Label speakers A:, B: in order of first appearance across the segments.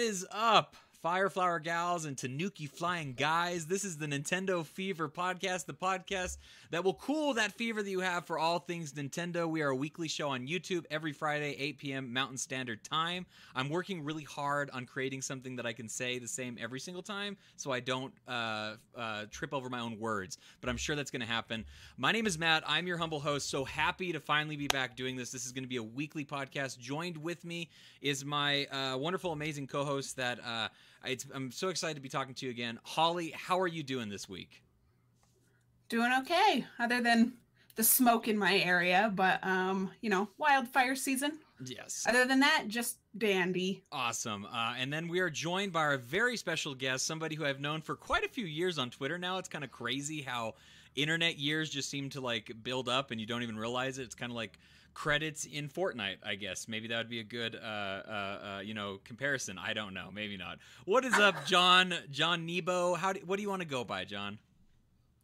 A: What is up, Fireflower Gals and Tanuki Flying Guys? This is the Nintendo Fever podcast, the podcast that will cool that fever that you have for all things Nintendo. We are a weekly show on YouTube every Friday, 8 p.m. Mountain Standard Time. I'm working really hard on creating something that I can say the same every single time so I don't uh, uh, trip over my own words, but I'm sure that's going to happen. My name is Matt. I'm your humble host. So happy to finally be back doing this. This is going to be a weekly podcast. Joined with me is my uh, wonderful, amazing co host that uh, I'm so excited to be talking to you again. Holly, how are you doing this week?
B: Doing okay, other than the smoke in my area, but um, you know, wildfire season.
A: Yes.
B: Other than that, just dandy.
A: Awesome. Uh, and then we are joined by our very special guest, somebody who I've known for quite a few years on Twitter now. It's kind of crazy how internet years just seem to like build up and you don't even realize it. It's kind of like credits in Fortnite, I guess. Maybe that would be a good, uh, uh, uh, you know, comparison. I don't know. Maybe not. What is up, John? Johniibo? How? Do, what do you want to go by, John?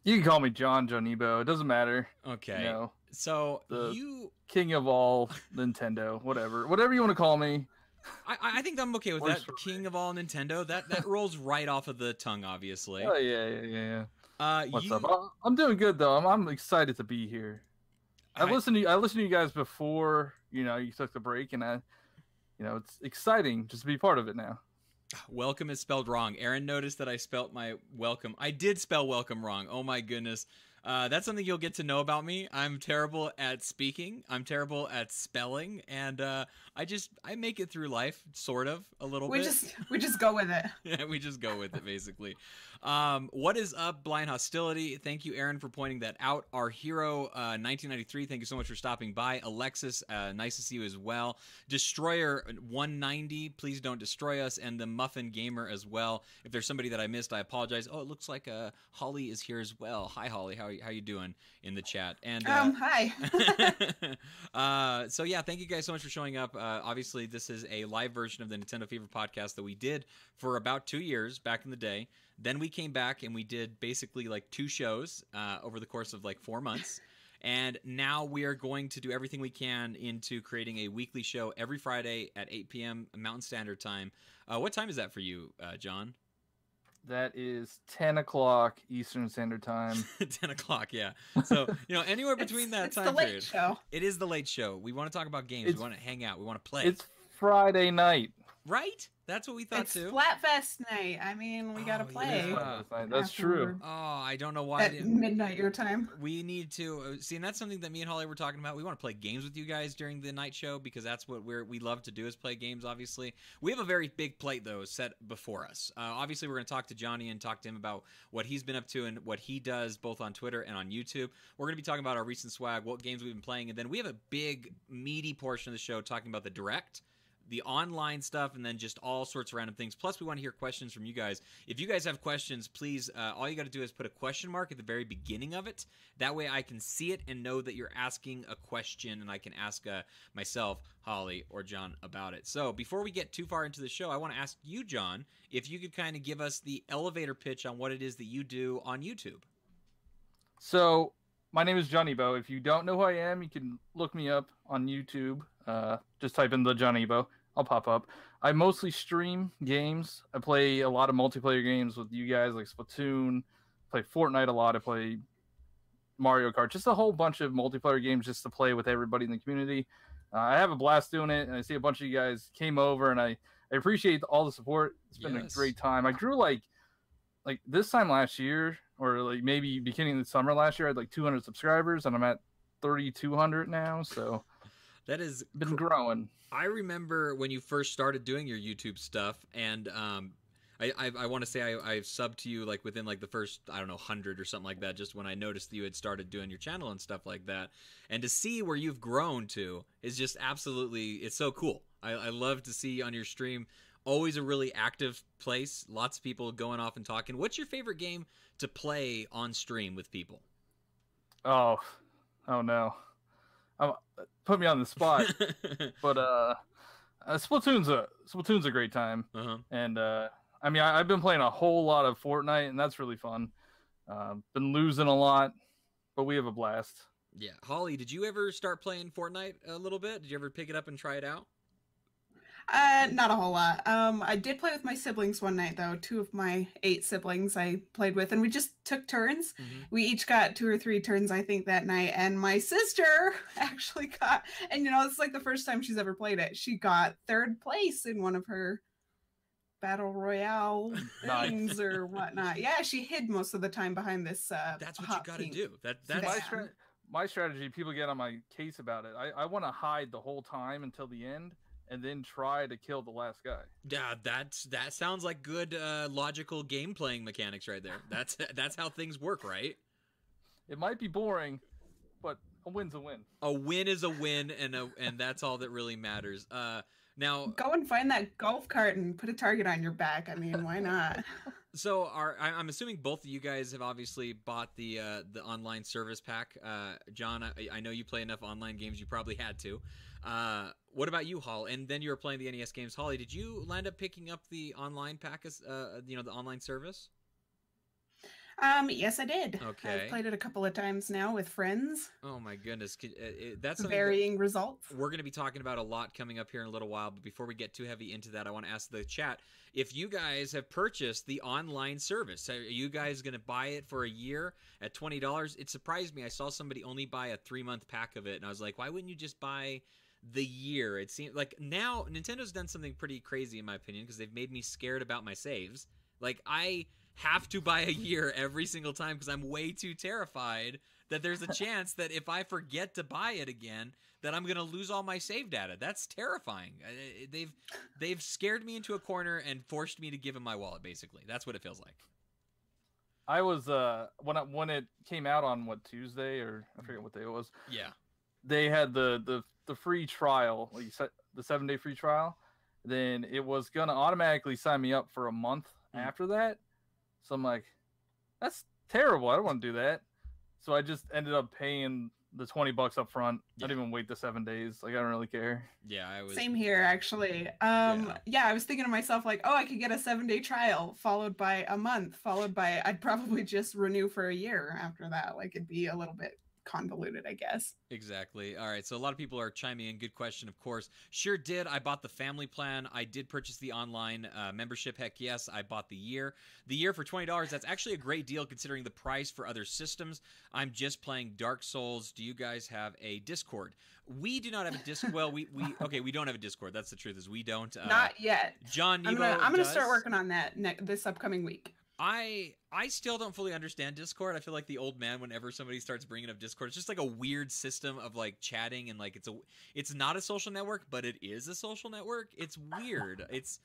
C: You can call me John Johniibo. It doesn't matter.
A: Okay. You know, so
C: the
A: you
C: king of all Nintendo, whatever, whatever you want to call me.
A: I, I think I'm okay with that. King of all Nintendo. That that rolls right off of the tongue, obviously.
C: Oh yeah, yeah, yeah. yeah.
A: Uh,
C: What's
A: you...
C: up? I'm doing good though. I'm, I'm excited to be here. I, I listened to you, I listened to you guys before you know you took the break, and I, you know, it's exciting just to be part of it now.
A: Welcome is spelled wrong. Aaron noticed that I spelt my welcome. I did spell welcome wrong. Oh my goodness. Uh, that's something you'll get to know about me. I'm terrible at speaking. I'm terrible at spelling, and uh, I just I make it through life, sort of, a little
B: we
A: bit.
B: We just we just go with it.
A: yeah, we just go with it, basically. Um, what is up, Blind Hostility? Thank you, Aaron, for pointing that out. Our hero, uh, 1993. Thank you so much for stopping by. Alexis, uh, nice to see you as well. Destroyer 190. Please don't destroy us, and the Muffin Gamer as well. If there's somebody that I missed, I apologize. Oh, it looks like uh, Holly is here as well. Hi, Holly. How how you doing in the chat?
B: And uh, um, hi.
A: uh, so yeah, thank you guys so much for showing up. Uh, obviously, this is a live version of the Nintendo Fever podcast that we did for about two years back in the day. Then we came back and we did basically like two shows uh, over the course of like four months. And now we are going to do everything we can into creating a weekly show every Friday at 8 p.m. Mountain Standard Time. Uh, what time is that for you, uh, John?
C: That is 10 o'clock Eastern Standard Time.
A: 10 o'clock, yeah. So, you know, anywhere between
B: it's,
A: that
B: it's
A: time
B: the late
A: period.
B: Show.
A: It is the late show. We want to talk about games.
C: It's,
A: we want to hang out. We want to play.
C: It's Friday night.
A: Right? That's what we thought
B: it's
A: too.
B: Splatfest night. I mean, we gotta
A: Oh,
B: play.
A: yeah.
C: That's true.
A: Oh, I don't know why.
B: At midnight your time.
A: We need to uh, see, and that's something that me and Holly were talking about. We want to play games with you guys during the night show because that's what we're we love to do is play games. Obviously, we have a very big plate though set before us. Uh, obviously, we're going to talk to Johnny and talk to him about what he's been up to and what he does both on Twitter and on YouTube. We're going to be talking about our recent swag, what games we've been playing, and then we have a big meaty portion of the show talking about the direct the online stuff and then just all sorts of random things. Plus, we want to hear questions from you guys. If you guys have questions, please, uh, all you got to do is put a question mark at the very beginning of it. That way I can see it and know that you're asking a question and I can ask uh, myself, Holly, or John about it. So, before we get too far into the show, I want to ask you, John, if you could kind of give us the elevator pitch on what it is that you do on YouTube.
C: So, my name is Johniibo. If you don't know who I am, you can look me up on YouTube. Uh, just type in the Johniibo. I'll pop up. I mostly stream games. I play a lot of multiplayer games with you guys, like Splatoon. Play Fortnite a lot. I play Mario Kart. Just a whole bunch of multiplayer games just to play with everybody in the community. Uh, I have a blast doing it, and I see a bunch of you guys came over, and I, I appreciate all the support. It's been
A: Yes.
C: a great time. I grew like like this time last year, or like maybe beginning of the summer last year, I had like 200 subscribers, and I'm at 3,200 now. So
A: That is
C: been growing.
A: I remember when you first started doing your YouTube stuff, and um, I I, I want to say I, I subbed to you like within like the first I don't know hundred or something like that. Just when I noticed that you had started doing your channel and stuff like that, and to see where you've grown to is just absolutely it's so cool. I, I love to see on your stream. Always a really active place. Lots of people going off and talking. What's your favorite game to play on stream with people?
C: Oh, oh no. Um, put me on the spot. but uh, uh, Splatoon's a Splatoon's a great time,
A: uh-huh.
C: and uh, I mean I, I've been playing a whole lot of Fortnite, and that's really fun. Uh, been losing a lot, but we have a blast.
A: Yeah, Holly, did you ever start playing Fortnite a little bit? Did you ever pick it up and try it out?
B: Uh, not a whole lot. Um, I did play with my siblings one night though. Two of my eight siblings I played with, and we just took turns.
A: Mhm.
B: We each got two or three turns, I think, that night. And my sister actually got, and you know, it's like the first time she's ever played it. She got third place in one of her battle royale
C: Nice.
B: things or whatnot. Yeah, she hid most of the time behind this. Uh,
A: That's what you got to do. That that's
C: my, stra- my strategy, people get on my case about it. I, I want to hide the whole time until the end and then try to kill the last guy.
A: yeah. That's that sounds like good uh, logical game playing mechanics right there. That's that's how things work, right?
C: It might be boring, but a win's a win.
A: A win is a win, and a, and that's all that really matters. Uh, now,
B: Go and find that golf cart and put a target on your back. I mean, why not?
A: So, are I, I'm assuming both of you guys have obviously bought the uh, the online service pack. Uh, John, I, I know you play enough online games; you probably had to. Uh, what about you, Hall? And then you were playing the NES games. Holly, did you land up picking up the online pack? as- Uh, you know, the online service.
B: Um, yes, I did.
A: Okay.
B: I've played it a couple of times now with friends.
A: Oh my goodness, uh, that's something that-
B: Varying results.
A: we're going to be talking about a lot coming up here in a little while. But before we get too heavy into that, I want to ask the chat if you guys have purchased the online service. Are you guys going to buy it for a year at twenty dollars? It surprised me. I saw somebody only buy a three month pack of it, and I was like, why wouldn't you just buy? The year it seems like now Nintendo's done something pretty crazy in my opinion because they've made me scared about my saves. Like I have to buy a year every single time because I'm way too terrified that there's a chance that if I forget to buy it again, that I'm gonna lose all my save data. That's terrifying. Uh, They've they've scared me into a corner and forced me to give them my wallet. Basically, that's what it feels like.
C: I was uh when I, when it came out on what Tuesday or I forget what day it was.
A: Yeah.
C: They had the the the free trial, like you said, the seven day free trial. Then it was gonna automatically sign me up for a month
A: Mm.
C: after that. So I'm like, that's terrible. I don't want to do that. So I just ended up paying the twenty bucks up front.
A: Yeah.
C: I didn't even wait the seven days. Like I don't really care.
A: Yeah, I was.
B: Same here, actually. Um,
A: Yeah.
B: yeah. I was thinking to myself, like, oh, I could get a seven day trial followed by a month, followed by I'd probably just renew for a year after that. Like, it'd be a little bit convoluted, I guess.
A: Exactly. All right. So a lot of people are chiming in. Good question, of course. Sure did. I bought the family plan. I did purchase the online uh, membership. Heck yes, I bought the year. The year for twenty dollars. That's actually a great deal considering the price for other systems. I'm just playing Dark Souls. Do you guys have a Discord? We do not have a Discord. well, we we okay. We don't have a Discord. That's the truth. Is we don't. Uh,
B: Not yet.
A: John.
B: I'm
A: Nebo
B: gonna I'm gonna start working on that ne- this upcoming week.
A: I I still don't fully understand Discord. I feel like the old man whenever somebody starts bringing up Discord. It's just like a weird system of like chatting and like it's a it's not a social network, but it is a social network. It's weird. It's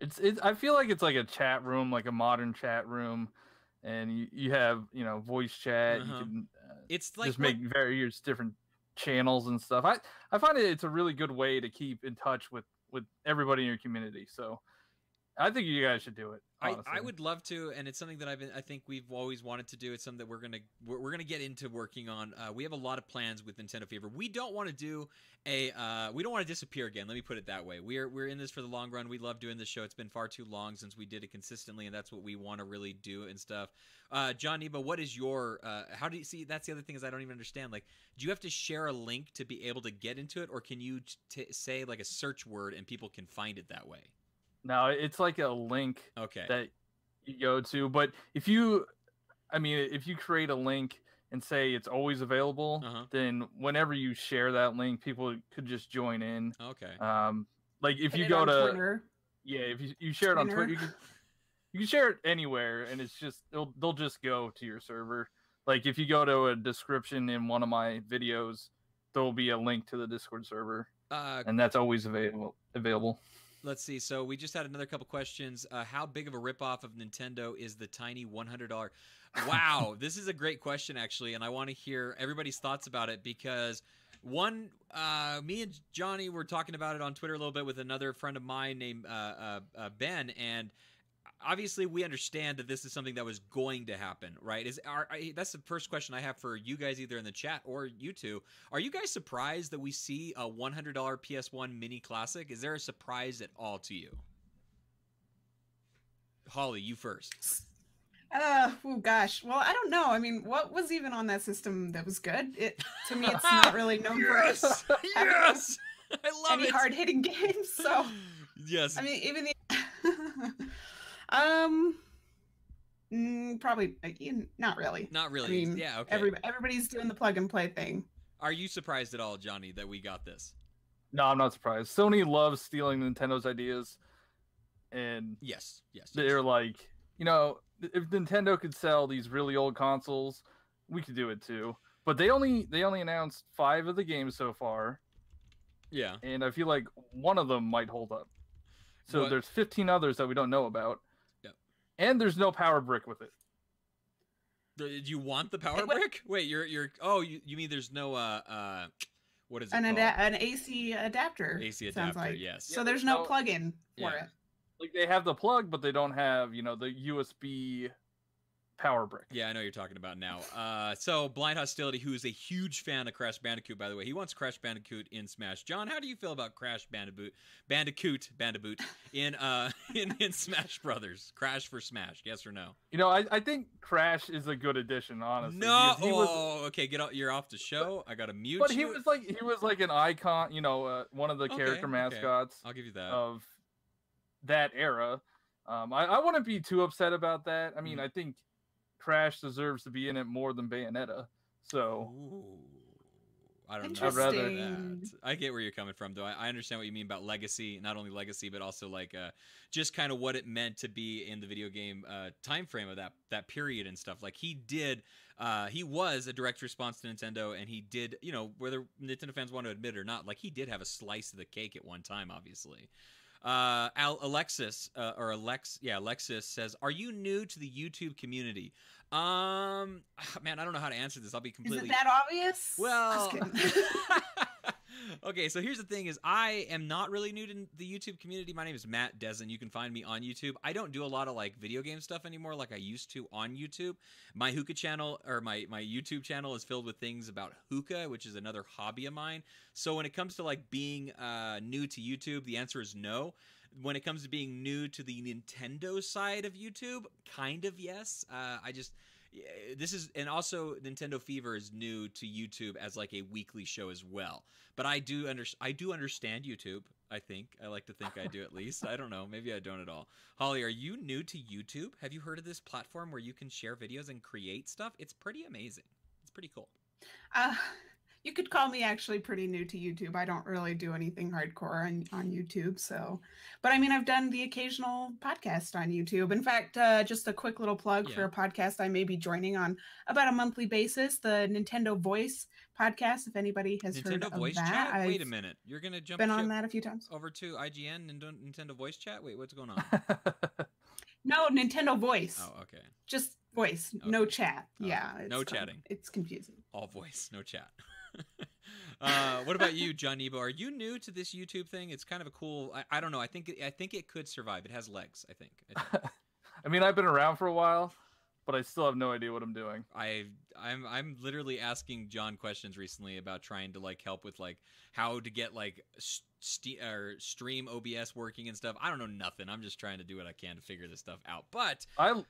C: It's it. I feel like it's like a chat room, like a modern chat room, and you, you have you know voice chat.
A: Uh-huh.
C: You can uh,
A: it's like
C: just
A: what-
C: make various different channels and stuff. I I find it it's a really good way to keep in touch with with everybody in your community. So I think you guys should do it.
A: I, I would love to, and it's something that I've been, I think we've always wanted to do. It's something that we're gonna we're, we're gonna get into working on. Uh, we have a lot of plans with Nintendo Fever. We don't want to do a uh, we don't want to disappear again. Let me put it that way. We're we're in this for the long run. We love doing this show. It's been far too long since we did it consistently, and that's what we want to really do and stuff. Uh, Johniibo, what is your uh, how do you see? That's the other thing is I don't even understand. Like, do you have to share a link to be able to get into it, or can you t- say like a search word and people can find it that way?
C: No, it's like a link
A: Okay.
C: that you go to. But if you, I mean, if you create a link and say it's always available,
A: Uh-huh.
C: then whenever you share that link, people could just join in.
A: okay.
C: Um, like if
B: Put
C: you go to
B: Twitter.
C: yeah, if you, you share it on Twitter,
B: Twitter.
C: you can you can share it anywhere, and it's just they'll they'll just go to your server. Like if you go to a description in one of my videos, there will be a link to the Discord server,
A: Uh,
C: and that's always available available.
A: Let's see. So we just had another couple questions. Uh, how big of a ripoff of Nintendo is the tiny $100? Wow, this is a great question actually, and I want to hear everybody's thoughts about it because one, uh, me and Johnny were talking about it on Twitter a little bit with another friend of mine named uh, uh, uh, Ben, and obviously we understand that this is something that was going to happen, right? Is are, I, that's the first question I have for you guys, either in the chat or you two. Are you guys surprised that we see a $100 PS1 mini classic? Is there a surprise at all to you? Holly, you first.
B: Uh, oh gosh. Well, I don't know. I mean, what was even on that system that was good? It to me, it's not really known
A: yes,
B: for
A: yes, I love
B: any hard hitting games. So
A: yes.
B: I mean, even the um, mm, probably not really.
A: not really.
B: I mean,
A: yeah. Okay.
B: Every, everybody's doing the plug and play thing.
A: Are you surprised at all, Johnny, that we got this?
C: No, I'm not surprised. Sony loves stealing Nintendo's ideas, and
A: Yes. Yes. yes.
C: they're like, you know, if Nintendo could sell these really old consoles, we could do it too. But they only they only announced five of the games so far,
A: Yeah.
C: and I feel like one of them might hold up. So
A: What-
C: there's 15 others that we don't know about.
A: Yep.
C: And there's no power brick with it.
A: Do you want the power brick? Wait, you're you're. Oh, you, you mean there's no uh uh, what is it
B: An,
A: called?
B: ada- an AC adapter.
A: AC adapter.
B: like.
A: Yes.
B: So
C: Yeah,
B: there's
C: there's
B: no
C: no-
B: plug-in for
A: Yeah.
B: it.
C: Like they have the plug, but they don't have, you know, the USB power brick.
A: Yeah, I know you're talking about now. Uh, so Blind Hostility, who is a huge fan of Crash Bandicoot, by the way, he wants Crash Bandicoot in Smash. John, how do you feel about Crash Bandicoot, Bandicoot, Bandicoot in uh in, in Smash Brothers? Crash for Smash? Yes or no?
C: You know, I, I think Crash is a good addition, honestly.
A: no.
C: He was,
A: oh, okay. Get out. You're off the show. I gotta mute
C: but
A: you.
C: he was like he was like an icon, you know, uh, one of the
A: Okay,
C: character
A: okay.
C: mascots
A: I'll give you that.
C: of that era. Um, I, I wouldn't be too upset about that. I mean,
A: Mhm.
C: I think Crash deserves to be in it more than Bayonetta. So
A: Ooh. I don't know.
C: I'd rather-
A: that. I get where you're coming from, though. I, I understand what you mean about legacy, not only legacy, but also like uh, just kind of what it meant to be in the video game uh, time frame of that that period and stuff. Like he did, uh, he was a direct response to Nintendo, and he did, you know, whether Nintendo fans want to admit it or not, like he did have a slice of the cake at one time, obviously. Uh, Al- Alexis uh, or Alex, yeah, Alexis says, "Are you new to the YouTube community?" Um, man, I don't know how to answer this. I'll be completely.
B: Is it that obvious?
A: well. okay. So here's the thing: is I am not really new to the YouTube community. My name is Matt Dezen. You can find me on YouTube. I don't do a lot of like video game stuff anymore, like I used to on YouTube. My hookah channel or my my YouTube channel is filled with things about hookah, which is another hobby of mine. So when it comes to like being uh, new to YouTube, the answer is no. When it comes to being new to the Nintendo side of YouTube, kind of yes. Uh, I just this is and also Nintendo Fever is new to YouTube as like a weekly show as well. But I do under I do understand YouTube. I think I like to think I do at least. I don't know. Maybe I don't at all. Holly, are you new to YouTube? Have you heard of this platform where you can share videos and create stuff? It's pretty amazing. It's pretty cool.
B: Uh, you could call me actually pretty new to YouTube. I don't really do anything hardcore on, on YouTube. So, but I mean, I've done the occasional podcast on YouTube. In fact, uh, just a quick little plug for a podcast I may be joining on about a monthly basis, the Nintendo Voice podcast. If anybody has heard
A: Nintendo
B: of
A: Voice
B: that,
A: Chat. Wait a minute. You're gonna jump
B: been on that a few times.
A: over to IGN and Nintendo Voice Chat. Wait, what's going on?
B: No, Nintendo Voice,
A: oh, okay.
B: just voice, no chat.
A: Okay.
B: Yeah,
A: No
B: it's, um,
A: chatting.
B: it's confusing.
A: All voice, no chat. uh, what about you, Johniibo? Are you new to this YouTube thing? It's kind of a cool. I, I don't know. I think I think it could survive. It has legs. I think. I, think.
C: I mean, I've been around for a while, but I still have no idea what I'm doing.
A: I I'm I'm literally asking John questions recently about trying to like help with like how to get like st- or stream OBS working and stuff. I don't know nothing. I'm just trying to do what I can to figure this stuff out. But
C: I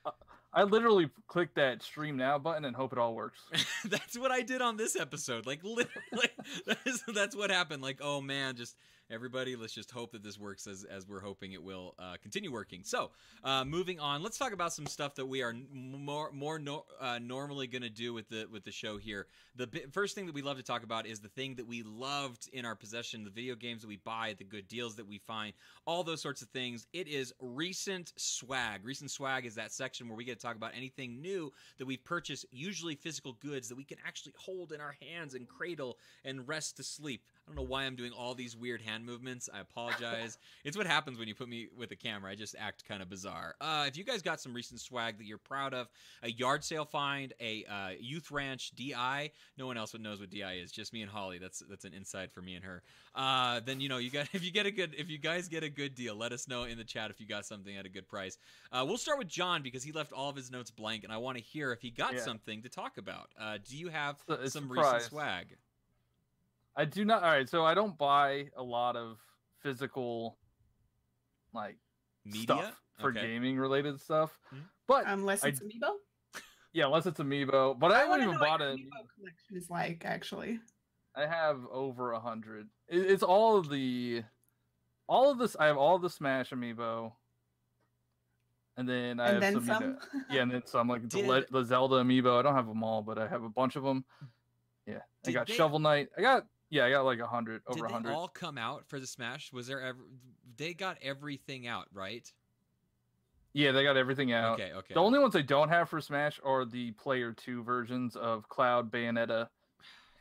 C: I literally click that stream now button and hope it all works.
A: that's what I did on this episode. Like literally, that is, that's what happened. Like, oh man, just everybody, let's just hope that this works as as we're hoping it will uh, continue working. So, uh, moving on, let's talk about some stuff that we are more more no, uh, normally going to do with the with the show here. The bi- first thing that we love to talk about is the thing that we loved in our possession, the video games that we buy, the good deals that we find, all those sorts of things. It is recent swag. Recent swag is that section where we get to talk about anything new that we've purchased, usually physical goods that we can actually hold in our hands and cradle and rest to sleep. I don't know why I'm doing all these weird hand movements. I apologize. it's what happens when you put me with a camera. I just act kind of bizarre. Uh, if you guys got some recent swag that you're proud of, a yard sale find, a uh, youth ranch DI, no one else knows what DI is, just me and Holly. That's that's an inside for me and her. Uh, then you know you got if you get a good if you guys get a good deal, let us know in the chat if you got something at a good price. Uh, we'll start with John because he left all of his notes blank, and I want to hear if he got
C: Yeah.
A: something to talk about. Uh, do you have
C: It's a- it's
A: some recent swag?
C: I do not. All right, so I don't buy a lot of physical, like
A: Media
C: stuff for
A: Okay.
C: gaming related stuff.
A: Mhm.
C: But
B: Unless
C: I-
B: it's Amiibo.
C: yeah, unless it's Amiibo. But I, haven't even
B: know
C: bought
B: what
C: it.
B: your Amiibo collection is like actually.
C: I have over a hundred. It, it's all of the all of this. I have all the Smash amiibo, and then I
B: and
C: have
B: then
C: some.
B: some.
C: yeah, and then some like the,
A: Did-
C: Le- the Zelda amiibo. I don't have them all, but I have a bunch of them. Yeah, I got
A: they-
C: Shovel Knight. I got yeah, I got like a hundred over a
A: they
C: hundred.
A: all come out for the Smash? Was there ever? They got everything out, right?
C: Yeah, they got everything out.
A: Okay, okay.
C: The only ones I don't have for Smash are the Player Two versions of Cloud, Bayonetta,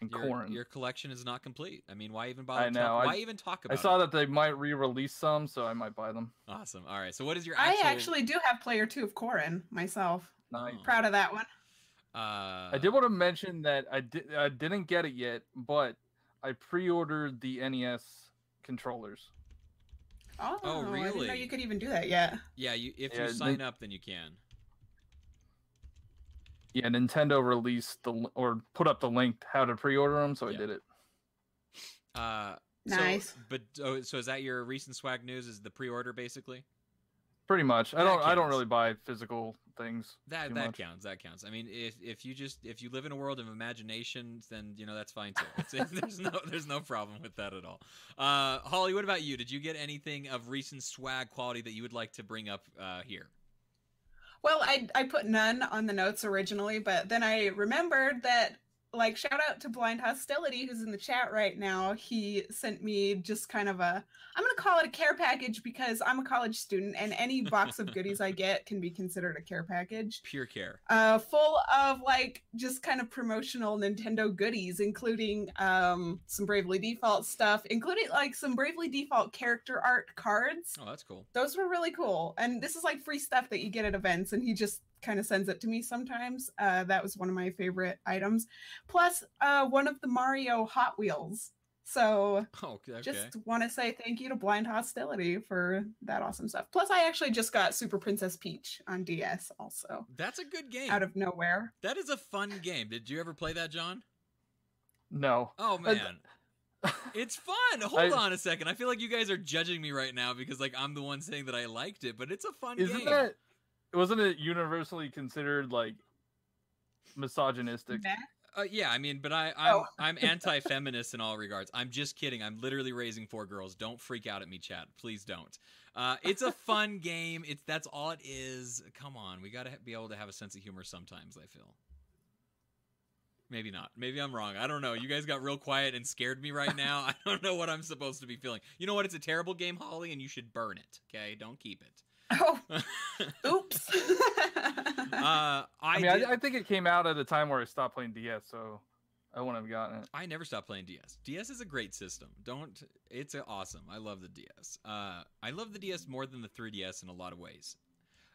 C: and
A: your,
C: Corrin.
A: your collection is not complete. I mean, why even bother?
C: I know,
A: Talk,
C: I-
A: why even talk about?
C: I saw
A: it?
C: that they might re-release some, so I might buy them.
A: Awesome. All right. So, what is your?
B: I actually do have player two of Corrin myself.
C: Nice.
A: Oh.
B: Proud of that one.
A: Uh,
C: I did want to mention that I did I didn't get it yet, but I pre-ordered the NES controllers.
B: Oh, really? I didn't know
A: really?
B: you could even do that Yeah.
A: Yeah. You, if
C: Yeah,
A: you
C: they-
A: sign up, then you can.
C: Yeah, Nintendo released the or put up the link to how to pre-order them, so I did it.
A: Uh, so-
B: Nice.
A: but oh, so is that your recent swag news? Is the pre-order basically?
C: Pretty much. I
A: That
C: don't I don't really buy physical things.
A: That that
C: much.
A: counts. That counts. I mean, if if you just if you live in a world of imagination, then you know that's fine too. It's, there's no there's no problem with that at all. Uh, Holly, what about you? Did you get anything of recent swag quality that you would like to bring up uh, here?
B: Well, I I put none on the notes originally, but then I remembered that like shout out to Blind Hostility who's in the chat right now. He sent me just kind of a I'm going to call it a care package because I'm a college student and any box of goodies I get can be considered a care package.
A: Pure care.
B: uh, full of like just kind of promotional Nintendo goodies, including um, some Bravely Default stuff, including like some Bravely Default character art cards.
A: Oh, that's cool.
B: Those were really cool, and this is like free stuff that you get at events, and he just kind of sends it to me sometimes. Uh, that was one of my favorite items. Plus, uh, one of the Mario Hot Wheels. So
A: Oh, okay.
B: just want to say thank you to Blind Hostility for that awesome stuff. Plus, I actually just got Super Princess Peach on DS also
A: That's a good game.
B: out of nowhere.
A: that is a fun game. Did you ever play that, John?
C: No.
A: Oh man. It's fun. Hold
C: I-
A: on a second. I feel like you guys are judging me right now because like I'm the one saying that I liked it, but it's a fun
C: Isn't
A: game.
C: that wasn't it universally considered like misogynistic?
A: Uh, yeah, I mean, but I, I'm
B: Oh.
A: I'm anti-feminist in all regards. I'm just kidding. I'm literally raising four girls. Don't freak out at me, Chad. Please don't. Uh, it's a fun game. It's that's all it is. Come on, we got to be able to have a sense of humor sometimes. I feel. Maybe not. Maybe I'm wrong. I don't know. You guys got real quiet and scared me right now. I don't know what I'm supposed to be feeling. You know what? It's a terrible game, Holly, and you should burn it. Okay, don't keep it.
B: Oh,
A: uh,
B: oops.
A: I,
C: I, mean,
A: did-
C: I, I think it came out at a time where I stopped playing DS, so I wouldn't have gotten it.
A: I never stopped playing DS. DS is a great system. Don't it's awesome. I love the DS. Uh, I love the DS more than the 3DS in a lot of ways.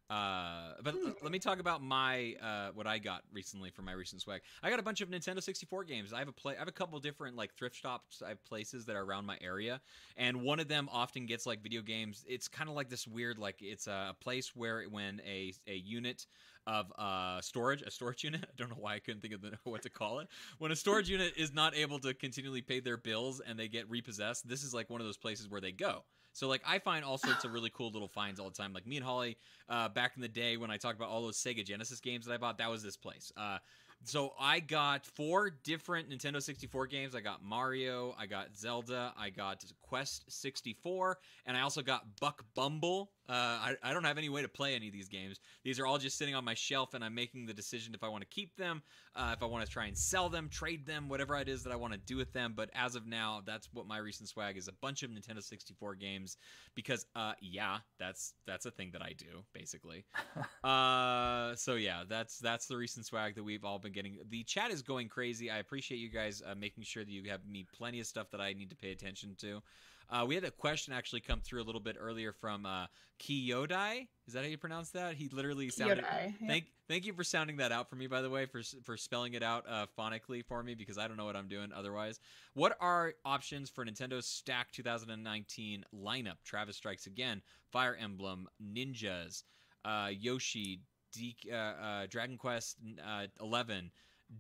A: Uh, but l- let me talk about my uh, what I got recently for my recent swag. I got a bunch of Nintendo 64 games. I have a play. I have a couple different like thrift shops. I have places that are around my area, and one of them often gets like video games. It's kind of like this weird like it's a place where when a a unit of uh, storage, a storage unit. I don't know why I couldn't think of the, what to call it. When a storage unit is not able to continually pay their bills and they get repossessed, this is like one of those places where they go. So like I find all sorts of really cool little finds all the time. Like me and Holly, uh, back in the day when I talked about all those Sega Genesis games that I bought, that was this place. Uh, so I got four different Nintendo 64 games. I got Mario, I got Zelda, I got Quest 64, and I also got Buck Bumble. Uh, I, I don't have any way to play any of these games. These are all just sitting on my shelf, and I'm making the decision if I want to keep them, uh, if I want to try and sell them, trade them, whatever it is that I want to do with them. But as of now, that's what my recent swag is: a bunch of Nintendo 64 games. Because, uh, yeah, that's that's a thing that I do basically. uh, so yeah, that's that's the recent swag that we've all been getting. The chat is going crazy. I appreciate you guys uh, making sure that you have me plenty of stuff that I need to pay attention to. Uh, we had a question actually come through a little bit earlier from uh, Kiyodai. Is that how you pronounce that? He literally sounded.
B: Kyodai, yeah.
A: Thank, thank you for sounding that out for me, by the way, for for spelling it out uh, phonically for me because I don't know what I'm doing otherwise. What are options for Nintendo Stack 2019 lineup? Travis Strikes Again, Fire Emblem, Ninjas, uh, Yoshi, D- uh, uh, Dragon Quest uh, 11,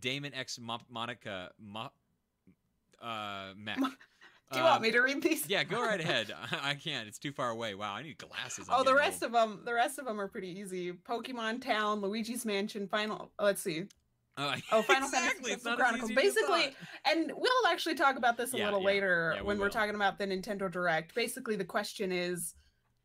A: Daemon X Mo- Monica, Mo- uh, Mech.
B: Do you
A: Uh,
B: want me to read these?
A: yeah, go right ahead. I can't. It's too far away. Wow, I need glasses. I'm
B: Oh, the rest
A: old.
B: of them, the rest of them are pretty easy. Pokemon Town, Luigi's Mansion, Final. Let's see,
A: Oh,
B: Oh, Final
A: exactly.
B: Fantasy
A: It's
B: Crystal
A: not
B: Chronicles. Basically, and we'll actually talk about this a
A: Yeah,
B: little
A: yeah.
B: later
A: Yeah, we
B: when we're talking about the Nintendo Direct. Basically, the question is,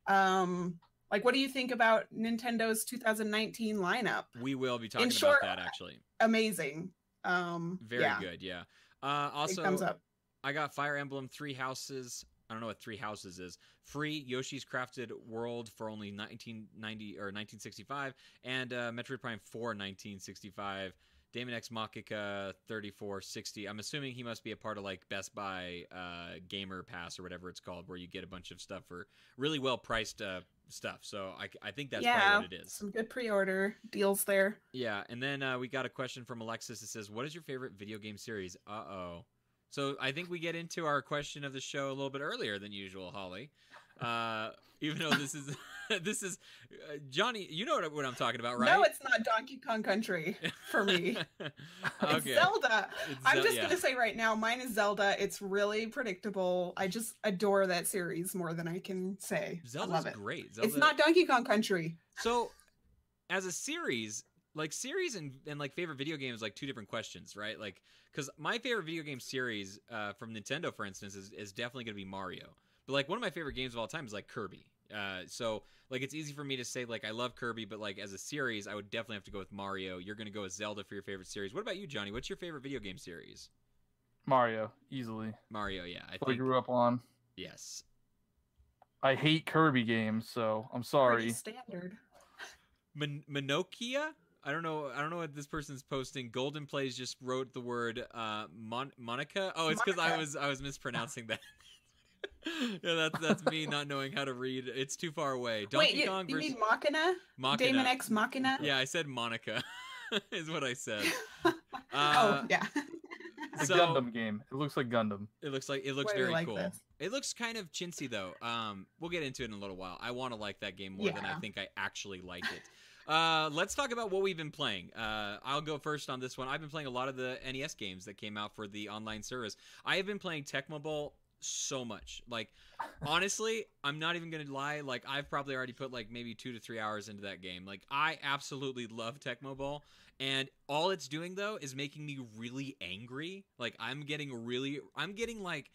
B: um, like, what do you think about Nintendo's 2019 lineup?
A: we will be talking
B: short,
A: about that actually.
B: Amazing. Um,
A: Very good. Yeah. Uh, also,
B: thumbs up.
A: I got Fire Emblem Three Houses. I don't know what Three Houses is. Free Yoshi's Crafted World for only 1990 or 1965, and uh, Metroid Prime 4 1965. Daemon X Makika 3460. I'm assuming he must be a part of like Best Buy uh, Gamer Pass or whatever it's called, where you get a bunch of stuff for really well priced uh, stuff. So I, I think that's
B: yeah,
A: probably what it is.
B: some good pre-order deals there.
A: Yeah, and then uh, we got a question from Alexis that says, "What is your favorite video game series?" Uh oh. So I think we get into our question of the show a little bit earlier than usual, Holly. Uh, even though this is this is uh, Johnny, you know what, what I'm talking about, right?
B: No, it's not Donkey Kong Country for me. It's. Zelda.
A: It's
B: I'm
A: Zel-
B: just
A: yeah.
B: gonna say right now, mine is Zelda. It's really predictable. I just adore that series more than I can say. I
A: Zelda's
B: love it.
A: great. Zelda,
B: It's not Donkey Kong Country.
A: So, as a series, like series and, and like favorite video games, like two different questions, right? Like, because my favorite video game series uh, from Nintendo, for instance, is, is definitely going to be Mario. But like one of my favorite games of all time is like Kirby. Uh, so like it's easy for me to say like I love Kirby, but like as a series, I would definitely have to go with Mario. You're going to go with Zelda for your favorite series. What about you, Johnny? What's your favorite video game series?
C: Mario, easily.
A: Mario, yeah, I
C: What I grew up on.
A: yes.
C: I hate Kirby games, so I'm
B: Pretty
C: sorry.
B: standard.
A: Mon- Monokia. I don't know. I don't know what this person's posting. Golden Plays just wrote the word uh, Mon- Monica. Oh, it's because I was I was mispronouncing that. yeah, that's that's me not knowing how to read. It's too far away. Donkey
B: Wait, you,
A: Kong
B: you
A: versus
B: mean Machina?
A: Machina.
B: Daemon X Machina?
A: Yeah, I said Monica. is what I said.
B: oh,
A: Uh,
B: yeah.
C: It's a Gundam game. It looks like Gundam.
A: it looks like it looks
B: Why
A: very
B: like
A: cool.
B: this?
A: It looks kind of chintzy though. Um, we'll get into it in a little while. I want to like that game more than I think I actually like it. Uh, let's talk about what we've been playing. Uh, I'll go first on this one. I've been playing a lot of the NES games that came out for the online service. I have been playing Tecmo Bowl so much. Like, honestly, I'm not even gonna lie. Like, I've probably already put like maybe two to three hours into that game. Like, I absolutely love Tecmo Bowl, and all it's doing though is making me really angry. Like, I'm getting really, I'm getting like.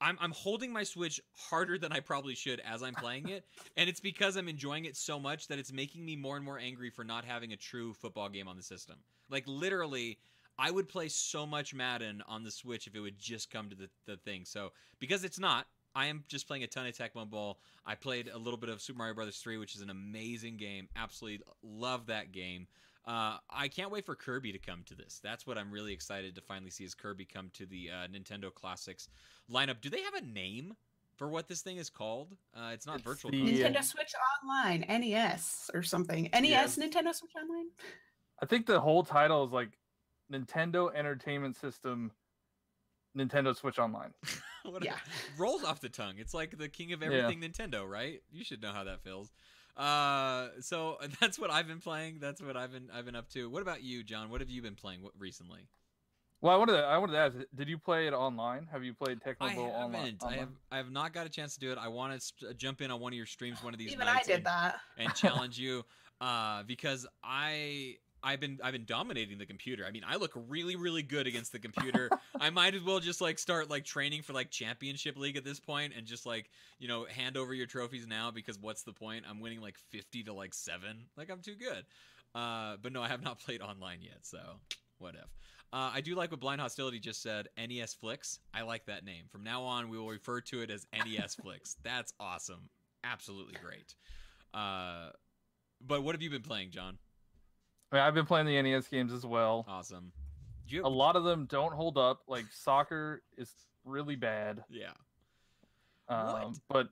A: I'm, I'm holding my Switch harder than I probably should as I'm playing it, and it's because I'm enjoying it so much that it's making me more and more angry for not having a true football game on the system. Like literally, I would play so much Madden on the Switch if it would just come to the, the thing. So because it's not, I am just playing a ton of Tecmo Bowl. I played a little bit of Super Mario Brothers 3, which is an amazing game. Absolutely love that game. Uh, I can't wait for Kirby to come to this. That's what I'm really excited to finally see is Kirby come to the uh, Nintendo Classics lineup. Do they have a name for what this thing is called? Uh, it's not
C: It's
A: Virtual
C: the-
A: Console.
C: Yeah.
B: Nintendo Switch Online, NES or something. NES, Nintendo Switch Online?
C: I think the whole title is like Nintendo Entertainment System, Nintendo Switch Online.
A: What a-
B: Yeah.
A: rolls off the tongue. It's like the king of
C: Yeah.
A: everything Nintendo, right? You should know how that feels. Uh, so that's what I've been playing. That's what I've been I've been up to. What about you, John? What have you been playing what, recently?
C: Well, I wanted to, I wanted to ask, did you play it online? Have you played Tecmo
A: I
C: Bowl online?
A: haven't. I have. I have not got a chance to do it. I want to st- jump in on one of your streams one of these
B: Even I
A: nights
B: did
A: and,
B: that.
A: and challenge you, uh, because I. I've been I've been dominating the computer. I mean, I look really really good against the computer. I might as well just like start like training for like championship league at this point and just like, you know, hand over your trophies now because what's the point? I'm winning like 50 to like 7. Like I'm too good. Uh, but no, I have not played online yet, so what if. Uh, I do like what Blind Hostility just said, NES Flicks. I like that name. From now on, we will refer to it as NES Flicks. That's awesome. Absolutely great. Uh, but what have you been playing, John?
C: I mean, I've been playing the NES games as well.
A: Awesome. You
C: A lot of them don't hold up. Like soccer is really bad.
A: yeah.
C: Um, But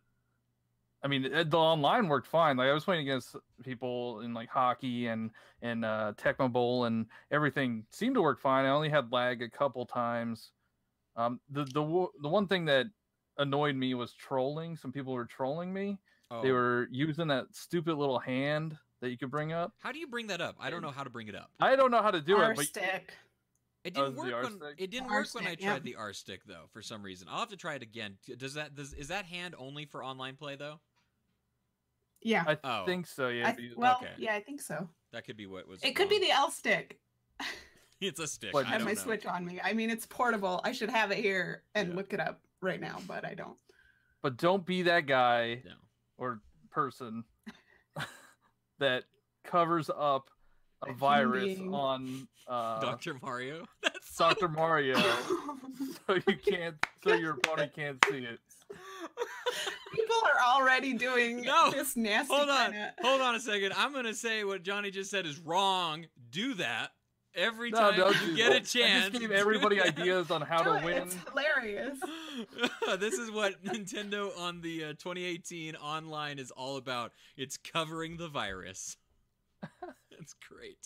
C: I mean, the online worked fine. Like I was playing against people in like hockey and and uh, Tecmo Bowl, and everything seemed to work fine. I only had lag a couple times. Um, the the the one thing that annoyed me was trolling. Some people were trolling me.
A: Oh.
C: They were using that stupid little hand that you could bring up.
A: How do you bring that up? I don't know how to bring it up.
C: I don't know how to do
B: R
C: it, but
B: stick.
A: It
C: Oh,
A: didn't
C: is
A: work when
C: stick?
A: it didn't
B: R
A: work when I tried
B: yeah.
A: the R stick though. For some reason, I'll have to try it again. Does that does is that hand only for online play though?
B: Yeah.
C: I
A: Oh.
C: think so. Yeah.
B: I,
C: if
B: well,
A: okay.
B: yeah, I think so.
A: That could be what was.
B: It could be the L stick.
A: It's a stick.
C: But-
A: I
B: I have my
A: know.
B: Switch on me. I mean, it's portable. I should have it here and
A: Yeah.
B: look it up right now, but I don't.
C: But don't be that guy
A: No.
C: or person that covers up a,
B: A
C: virus
B: being.
C: on uh,
A: Dr. Mario. That's so
C: Dr. Mario, so you can't, so your opponent can't see it.
B: People are already doing
A: No,
B: this nasty.
A: Hold on.
B: kinda-
A: Hold on a second. I'm going to say what Johnny just said is wrong. Do that every
C: No,
A: time
C: don't
A: you
C: do
A: get a chance.
C: I just gave everybody ideas on how
B: Do
C: to
B: it,
C: win.
B: It's hilarious.
A: this is what Nintendo on the uh, 2018 online is all about. It's covering the virus. That's great.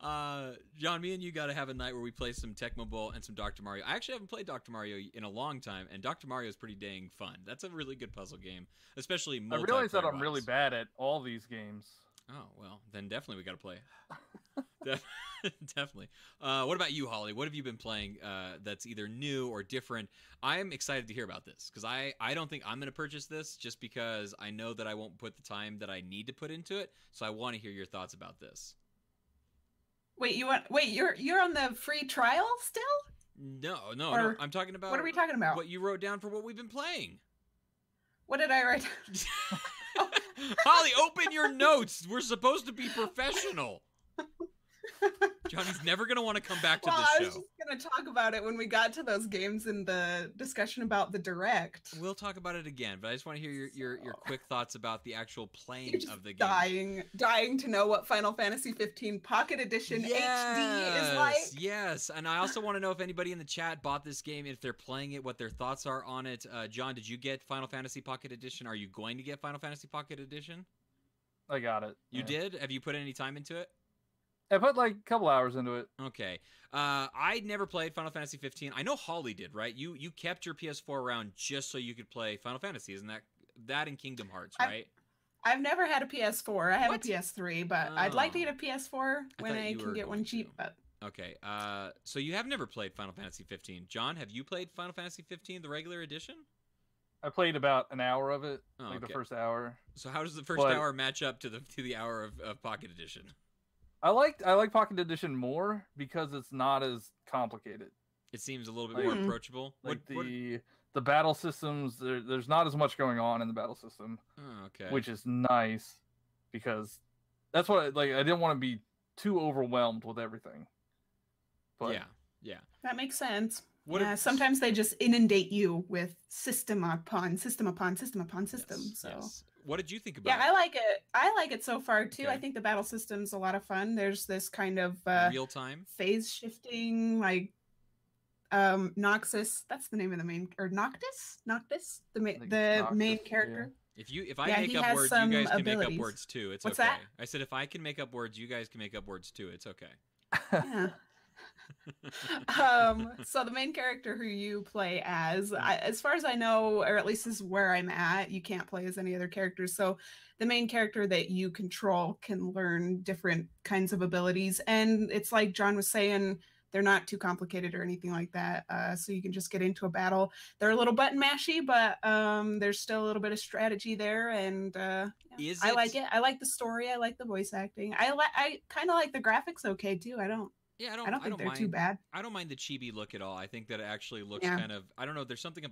A: Uh, John, me and you got to have a night where we play some Tecmo Bowl and some Dr. Mario. I actually haven't played Dr. Mario in a long time, and Dr. Mario is pretty dang fun. That's a really good puzzle game, especially
C: I realize that I'm
A: multiplayer-wise.
C: really bad at all these games.
A: Oh well, then definitely we got to play. Def- definitely. Uh, what about you, Holly? What have you been playing uh, that's either new or different? I am excited to hear about this because I I don't think I'm going to purchase this just because I know that I won't put the time that I need to put into it. So I want to hear your thoughts about this.
B: Wait, you want? Wait, you're you're on the free trial still?
A: No, no, no. I'm talking about
B: What are we talking about?
A: what you wrote down for what we've been playing.
B: What did I write?
A: Holly, open your notes. We're supposed to be professional. Johnny's never going to want to come back to
B: well,
A: this
B: I
A: show.
B: was just gonna talk about it when we got to those games in the discussion about the direct.
A: We'll talk about it again, but I just want to hear your, your, your quick thoughts about the actual playing
B: You're just
A: of the game.
B: dying, dying to know what Final Fantasy 15 Pocket Edition HD is like.
A: Yes, and I also want to know if anybody in the chat bought this game, if they're playing it, what their thoughts are on it. Uh, John, did you get Final Fantasy Pocket Edition? Are you going to get Final Fantasy Pocket Edition?
C: I got it.
A: You
C: Yeah.
A: did? Have you put any time into it?
C: I put like a couple hours into it.
A: Okay. Uh, I never played Final Fantasy 15. I know Holly did, right? You you kept your PS4 around just so you could play Final Fantasy, isn't that that and Kingdom Hearts,
B: I-
A: right?
B: I've never had a PS4. I have
A: What?
B: a PS3, but I'd like to
A: Oh.
B: get a PS4 when
A: thought
B: I can get one cheap.
A: to.
B: But
A: Okay. Uh, so you have never played Final Fantasy 15. John, have you played Final Fantasy 15, the regular edition?
C: I played about an hour of it,
A: Oh,
C: like
A: okay.
C: the first hour.
A: So how does the first
C: But-
A: hour match up to the to the hour of, of Pocket Edition?
C: I liked I like Pocket Edition more because it's not as complicated.
A: It seems a little bit
C: Like-
A: more
B: Hmm.
A: approachable.
C: Like
A: What- what-
C: the the battle systems, there, there's not as much going on in the battle system,
A: oh, okay.
C: which is nice because that's what I, like I didn't want to be too overwhelmed with everything. But
A: yeah, yeah.
B: that makes sense.
A: What
B: yeah,
A: if-
B: sometimes they just inundate you with system upon system upon system upon system.
A: Yes,
B: so
A: yes. What did you think about
B: yeah, I like it. I like it so far too. I think the battle system's a lot of fun. There's this kind of uh,
A: real time?
B: phase shifting, like um Noxus. That's the name of the main or Noctis. Noctis, the ma- the
C: it's
B: main
C: Noctis, yeah.
B: character.
A: If you if I
B: Yeah,
A: make up words, you guys can make up words too. It's
B: What's
A: okay.
B: that?
A: I said if I can make up words, you guys can make up words too. It's okay.
B: Yeah. Um so the main character who you play as I, as far as i know or at least this is where i'm at you can't play as any other characters. So the main character that you control can learn different kinds of abilities. And it's like john was saying they're not too complicated or anything like that. Uh, so you can just get into a battle. They're a little button mashy but um, there's still a little bit of strategy there. And uh, yeah, i like
A: it-
B: i like the story. I like the voice acting. I like i kind of like the graphics okay too. I don't
A: Yeah, I don't.
B: I don't think they're
A: mind,
B: too bad.
A: I don't mind the chibi look at all. I think that it actually looks
B: Yeah.
A: kind of. I don't know. There's something.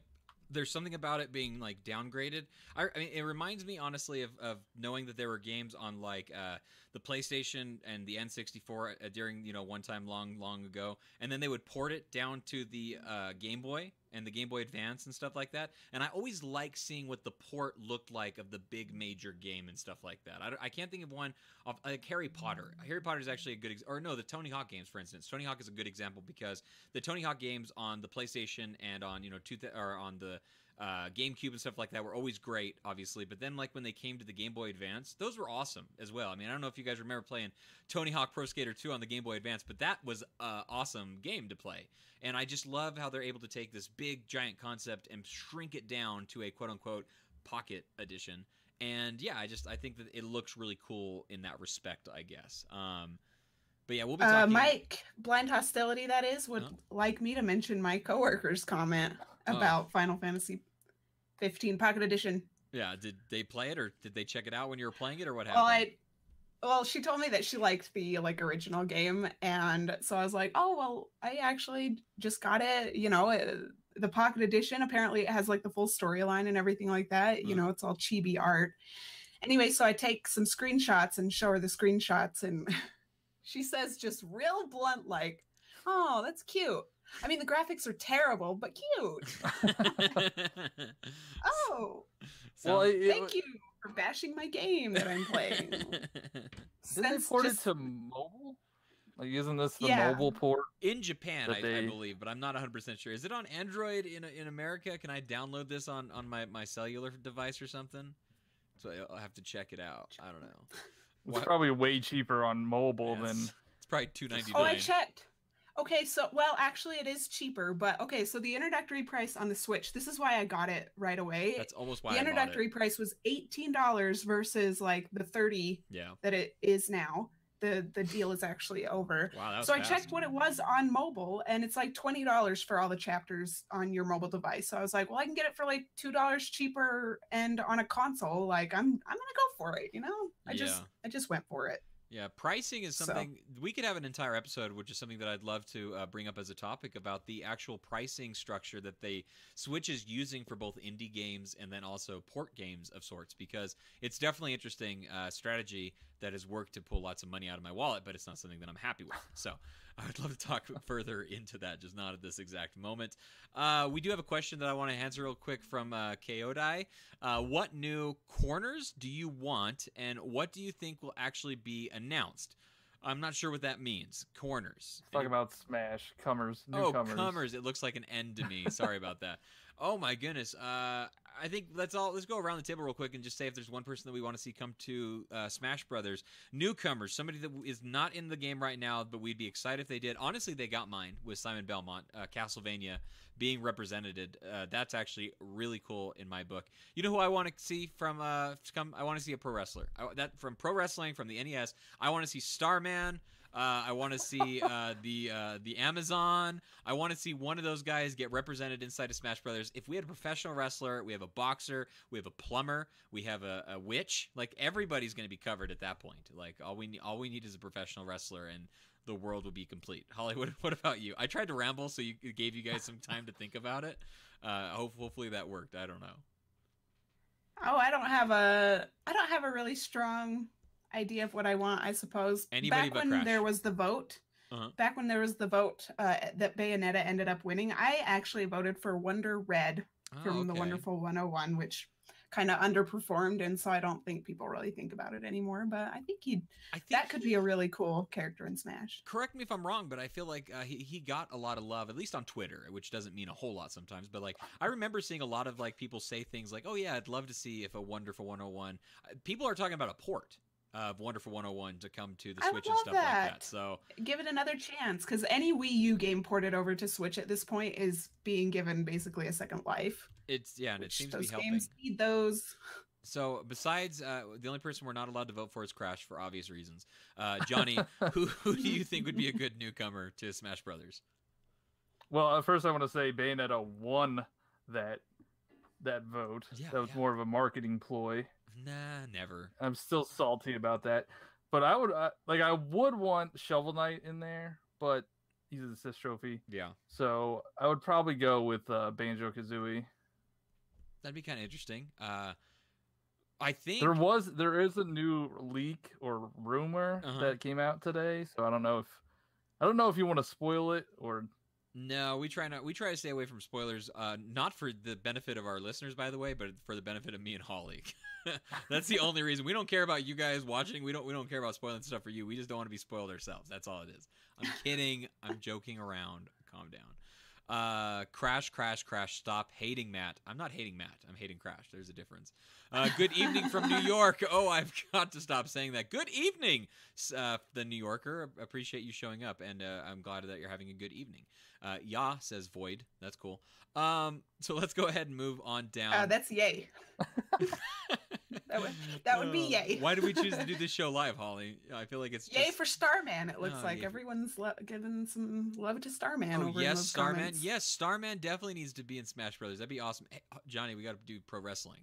A: There's something about it being like downgraded. I, I mean, it reminds me honestly of, of knowing that there were games on like uh, the PlayStation and the N64 uh, during you know one time long long ago, and then they would port it down to the uh, Game Boy and the Game Boy Advance and stuff like that. And I always like seeing what the port looked like of the big major game and stuff like that. I, I can't think of one off like Harry Potter. Harry Potter is actually a good, ex- or no, the Tony Hawk games, for instance. Tony Hawk is a good example because the Tony Hawk games on the PlayStation and on you know two th- or on the uh, GameCube and stuff like that were always great, obviously. But then like when they came to the Game Boy Advance, those were awesome as well. I mean, I don't know if you guys remember playing Tony Hawk Pro Skater 2 on the Game Boy Advance, but that was an awesome game to play. And I just love how they're able to take this big giant concept and shrink it down to a quote unquote pocket edition. And yeah, I just I think that it looks really cool in that respect, I guess. Um, but yeah, we'll be
B: Uh,
A: talking.
B: Mike, blind hostility, that is, would
A: Huh?
B: like me to mention my coworker's comment
A: Oh.
B: about Final Fantasy 15 Pocket Edition.
A: Yeah, did they play it or did they check it out when you were playing it or what happened? Well?
B: I well, she told me that she liked the like original game, and so I was like, oh well, I actually just got it. You know, uh, the Pocket Edition. Apparently, it has like the full storyline and everything like that. You
A: Mm.
B: know, it's all chibi art. Anyway, so I take some screenshots and show her the screenshots, and she says just real blunt, like, "Oh, that's cute." I mean, the graphics are terrible, but cute. Oh,
C: Well,
A: Sounds-
C: it- it-
B: thank you for bashing my game that I'm playing.
C: Didn't they port
B: just-
C: it to mobile? Like, isn't this the
B: Yeah.
C: mobile port?
A: in Japan,
C: that
A: I, I believe, but I'm not 100 percent sure. Is it on Android in in America? Can I download this on on my my cellular device or something? So I'll have to check it out. I don't know.
C: It's
A: Wha-
C: probably way cheaper on mobile
A: Yes.
C: than.
A: It's probably 2.99.
B: Oh, I checked. Okay, so well, actually, it is cheaper, but okay, so the introductory price on the Switch. This is why I got it right away.
A: That's almost why
B: the
A: I
B: introductory
A: it.
B: price was eighteen dollars versus like the thirty
A: Yeah.
B: that it is now. The the deal is actually over.
A: Wow. That was
B: So I checked what it was on mobile, and it's like twenty dollars for all the chapters on your mobile device. So I was like, well, I can get it for like two dollars cheaper, and on a console, like I'm I'm gonna go for it. You know, I just I just went for it.
A: Yeah, pricing is
B: So-
A: something we could have an entire episode, which is something that I'd love to uh, bring up as a topic about the actual pricing structure that they Switch is using for both indie games and then also port games of sorts, because it's definitely interesting uh, strategy that has worked to pull lots of money out of my wallet, but it's not something that I'm happy with. So I would love to talk further into that, just not at this exact moment. Uh, we do have a question that I want to answer real quick from uh, Kodai. Uh, what new corners do you want, and what do you think will actually be announced? I'm not sure what that means. Corners.
C: Talk
A: Any-
C: about Smash comers,
A: oh, comers. It looks like an end to me. Sorry about that. Oh my goodness. Uh, I think let's all let's go around the table real quick and just say if there's one person that we want to see come to uh, Smash Brothers, newcomers, somebody that is not in the game right now, but we'd be excited if they did. Honestly, they got mine with Simon Belmont, uh, Castlevania being represented. Uh, that's actually really cool in my book. You know who I want to see from uh come? I want to see a pro wrestler. I, that from pro wrestling from the NES. I want to see Starman. Uh, I want to see uh, the uh, the Amazon. I want to see one of those guys get represented inside of Smash Brothers. If we had a professional wrestler, we have a boxer, we have a plumber, we have a, a witch. Like everybody's going to be covered at that point. Like all we ne- all we need is a professional wrestler, and the world will be complete. Hollywood, what, what about you? I tried to ramble, so you gave you guys some time to think about it. Uh, hope, hopefully that worked. I don't know.
B: Oh, I don't have a I don't have a really strong idea of what I want, I suppose.
A: Anybody
B: back
A: but
B: when
A: Crash.
B: there was the vote,
A: Uh-huh.
B: back when there was the vote uh, that Bayonetta ended up winning, I actually voted for Wonder Red from
A: Oh,
B: the. Wonderful 101, which kind of underperformed, and so I don't think people really think about it anymore. But I think he
A: I think
B: that could be a really cool character in Smash.
A: correct me if I'm wrong, but I feel like uh, he he got a lot of love, at least on Twitter, which doesn't mean a whole lot sometimes. But like I remember seeing a lot of like people say things like, "Oh yeah, I'd love to see if a Wonderful 101." Uh, People are talking about a port of Wonderful 101 to come to the Switch and
B: love
A: stuff like that.
B: that.
A: So
B: Give it another chance, because any Wii U game ported over to Switch at this point is being given basically a second life.
A: it's yeah, and it seems to be
B: those
A: helping.
B: games need those.
A: So besides uh, the only person we're not allowed to vote for is Crash for obvious reasons. Uh, Johnny, who who do you think would be a good newcomer to Smash Brothers?
C: Well, at first I want to say Bayonetta won that that vote.
A: Yeah,
C: that was
A: yeah.
C: more of a marketing ploy.
A: Nah, never.
C: I'm still salty about that. But I would uh, like I would want Shovel Knight in there, but he's an assist trophy,
A: Yeah,
C: so I would probably go with uh, Banjo Kazooie.
A: that'd be kind of interesting. Uh, I think
C: There was there is a new leak or rumor
A: Uh-huh.
C: that came out today, so I don't know if I don't know if you want to spoil it or
A: No, we try not. We try to stay away from spoilers. Uh, not for the benefit of our listeners, by the way, but for the benefit of me and Holly. That's the only reason. We don't care about you guys watching. We don't. We don't care about spoiling stuff for you. We just don't want to be spoiled ourselves. That's all it is. I'm kidding. I'm joking around. Calm down. Uh, crash, crash, crash. Stop hating Matt. I'm not hating Matt. I'm hating Crash. There's a difference. Uh, good evening from New York. Oh, I've got to stop saying that. Good evening, uh, the New Yorker. Appreciate you showing up, and uh, I'm glad that you're having a good evening. Uh, yeah, says Void. That's cool. Um, so let's go ahead and move on down.
B: Uh, that's yay. that would- that would be
A: Uh,
B: yay.
A: Why did we choose to do this show live, Holly? I feel like it's
B: Yay
A: just...
B: for Starman! It looks
A: Oh,
B: like
A: for-
B: everyone's lo- giving some love to Starman.
A: Oh yes, Starman.
B: comments.
A: Yes, Starman definitely needs to be in Smash Brothers. That'd be awesome. Hey, Johnny, we got to do pro wrestling.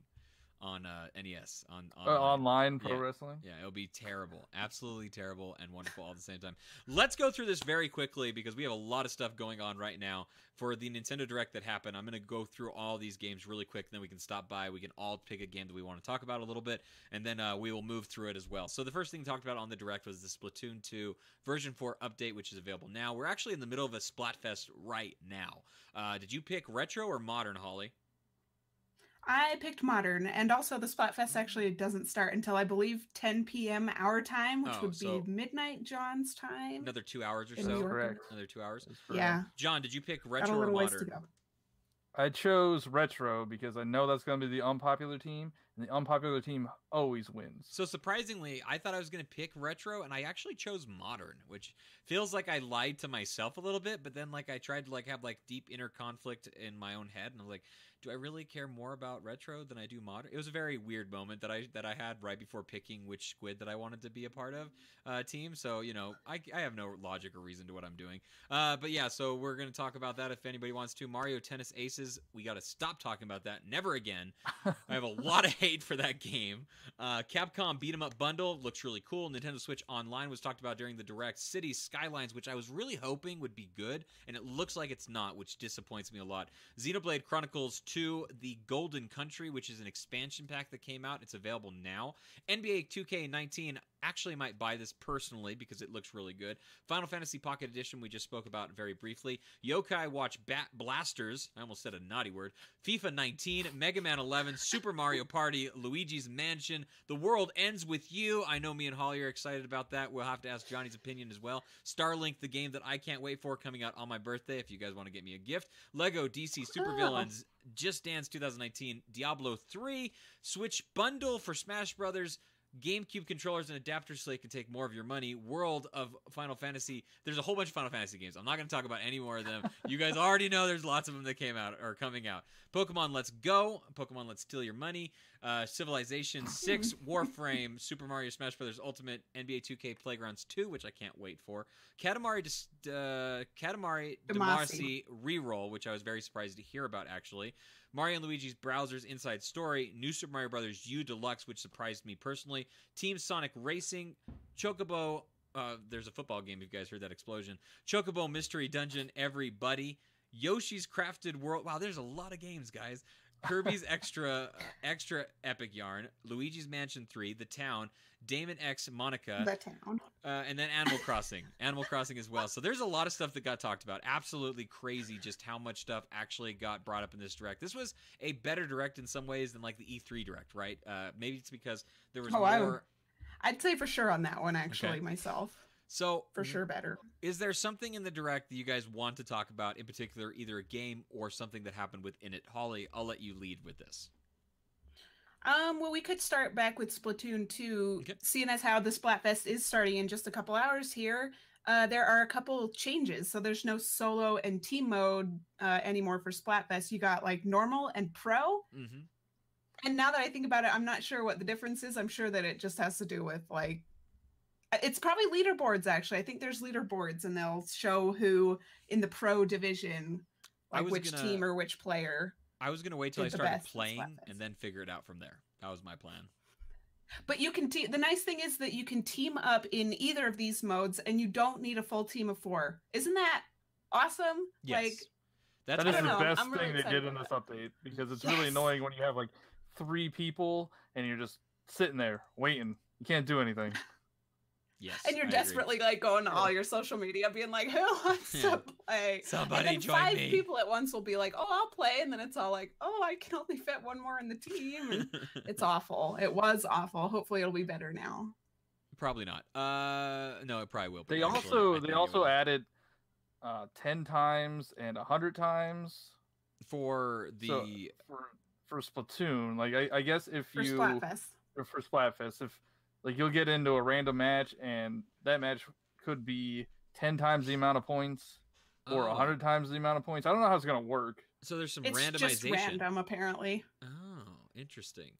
A: On uh, NES on
C: Uh, online pro
A: Yeah.
C: wrestling.
A: Yeah, it'll be terrible. Absolutely terrible and wonderful all at the same time. Let's go through this very quickly because we have a lot of stuff going on right now for the Nintendo Direct that happened. I'm going to go through all these games really quick, then we can stop by. We can all pick a game that we want to talk about a little bit, and then uh, we will move through it as well. So the first thing talked about on the Direct was the Splatoon 2 version 4 update, which is available now. We're actually in the middle of a Splatfest right now. Uh, did you pick retro or modern, Holly?
B: I picked modern, and also the Splatfest mm-hmm. actually doesn't start until I believe 10 p.m. our time, which
A: Oh,
B: would
A: so-
B: be midnight John's time.
A: Another two hours or so?
C: Correct.
A: Another two hours?
B: Yeah,
A: John, did you pick retro or modern?
C: I chose retro because I know that's going to be the unpopular team, and the unpopular team always wins.
A: So surprisingly, I thought I was going to pick retro, and I actually chose modern, which feels like I lied to myself a little bit. But then, like, I tried to like have like deep inner conflict in my own head, and I was like, do I really care more about retro than I do modern? It was a very weird moment that I that I had right before picking which squid that I wanted to be a part of uh, team. So you know, I, I have no logic or reason to what I'm doing. Uh, but yeah, so we're going to talk about that if anybody wants to. Mario Tennis Aces, we got to stop talking about that. Never again. I have a lot of hate for that game. Uh, Capcom Beat 'em Up Bundle looks really cool. Nintendo Switch Online was talked about during the Direct. Cities Skylines, which I was really hoping would be good, and it looks like it's not, which disappoints me a lot. Xenoblade Chronicles 2, The Golden Country, which is an expansion pack that came out. It's available now. NBA 2K19, actually might buy this personally because it looks really good. Final Fantasy Pocket Edition, we just spoke about very briefly. Yokai Watch Bat Blasters, I almost said a naughty word. FIFA 19, Mega Man 11, Super Mario Party, Luigi's Mansion, The World Ends with You. I know me and Holly are excited about that. We'll have to ask Johnny's opinion as well. Starlink, the game that I can't wait for, coming out on my birthday. If you guys want to get me a gift, Lego DC Supervillains, Just Dance 2019, Diablo 3, Switch bundle for Smash Brothers. GameCube controllers and adapters so they can take more of your money. World of Final Fantasy. There's a whole bunch of Final Fantasy games. I'm not going to talk about any more of them. you guys already know there's lots of them that came out or coming out. Pokemon Let's Go. Pokemon Let's Steal Your Money. Uh, Civilization 6. Warframe. Super Mario Smash Bros. Ultimate. NBA 2K Playgrounds 2, which I can't wait for. Katamari, Dis- uh, Katamari Damacy. Reroll, which I was very surprised to hear about actually. Mario and Luigi's Bowser's Inside Story, New Super Mario Bros. U Deluxe, which surprised me personally, Team Sonic Racing, Chocobo. Uh, there's a football game. If you guys heard that explosion, Chocobo Mystery Dungeon, Everybody, Yoshi's Crafted World. Wow, there's a lot of games, guys. Kirby's Extra Extra Epic Yarn, Luigi's Mansion 3, The Town, Daemon X Machina,
B: the town.
A: uh, and then Animal Crossing, Animal Crossing as well. So there's a lot of stuff that got talked about. Absolutely crazy, just how much stuff actually got brought up in this direct. This was a better direct in some ways than like the E3 direct, right? Uh, maybe it's because there was
B: Oh, I
A: more.
B: I'd say for sure on that one, actually, myself.
A: So
B: For sure better.
A: is there something in the direct that you guys want to talk about in particular, either a game or something that happened within it? Holly, I'll let you lead with this.
B: Um, well, we could start back with Splatoon 2,
A: Okay.
B: seeing as how the Splatfest is starting in just a couple hours here. Uh, there are a couple changes. So there's no solo and team mode uh, anymore for Splatfest. You got like normal and pro.
A: Mm-hmm.
B: And now that I think about it, I'm not sure what the difference is. I'm sure that it just has to do with like, Uh, it's probably leaderboards actually. I think there's leaderboards and they'll show who in the pro division, like which
A: gonna-
B: team or which player.
A: I was gonna wait till I started playing
B: Splatfest.
A: and then figure it out from there. That was my plan.
B: But you can te- the nice thing is that you can team up in either of these modes and you don't need a full team of 4. Isn't that awesome?
A: Yes.
B: Like
A: That's
C: That
B: I
C: is
B: don't
C: the
B: know,
C: best
B: I'm really
C: thing they
B: excited
C: did in
B: about
C: this update because it's really annoying when you have like three people and you're just sitting there waiting. You can't do anything.
A: yes.
B: and you're
A: I agree.
B: desperately like going to all your social media being like, "Who wants
A: Yeah.
B: to play?"
A: Somebody
B: and then
A: join
B: five
A: me.
B: people at once will be like, "Oh, I'll play," and then it's all like, "Oh, I can only fit one more in the team." And it's awful. It was awful. Hopefully, it'll be better now.
A: Probably not. Uh, no, it probably will. be,
C: They
A: actually.
C: Also they also added uh, ten times and a hundred times
A: for the
C: So- for for Splatoon. Like I, I guess if
B: For
C: you
B: Splatfest.
C: or for Splatfest, if like you'll get into a random match and that match could be ten times the amount of points or a
A: Oh,
C: hundred times the amount of points. I don't know how it's gonna work.
A: So there's some
B: It's
A: randomization.
B: just random, apparently.
A: Oh, interesting.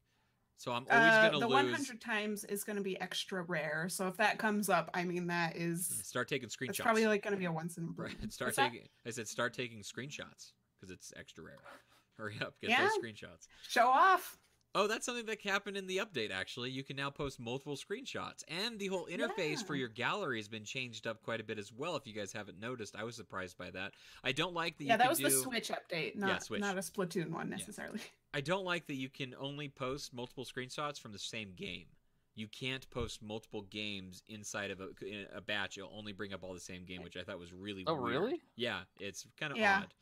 A: So I'm always
B: Uh,
A: gonna
B: the
A: lose.
B: 100 times is going to be extra rare. So if that comes up, I mean, that is
A: Start taking screenshots.
B: it's probably like going to be a once in a blue.
A: right. Start
B: What's that?
A: taking. I said start taking screenshots because it's extra rare. Hurry up, get
B: Yeah.
A: those screenshots.
B: Show off.
A: Oh, that's something that happened in the update. Actually, you can now post multiple screenshots, and the whole interface for your gallery has been changed up quite a bit as well. If you guys haven't noticed, I was surprised by that. I don't like that.
B: Yeah,
A: you
B: that
A: can
B: was the Switch update, not
A: Switch.
B: not a Splatoon one necessarily.
A: I don't like that you can only post multiple screenshots from the same game. You can't post multiple games inside of a, in a batch. It'll only bring up all the same game, which I thought was really
C: Oh,
A: weird.
C: really?
A: Yeah, it's kind of
B: Yeah.
A: odd.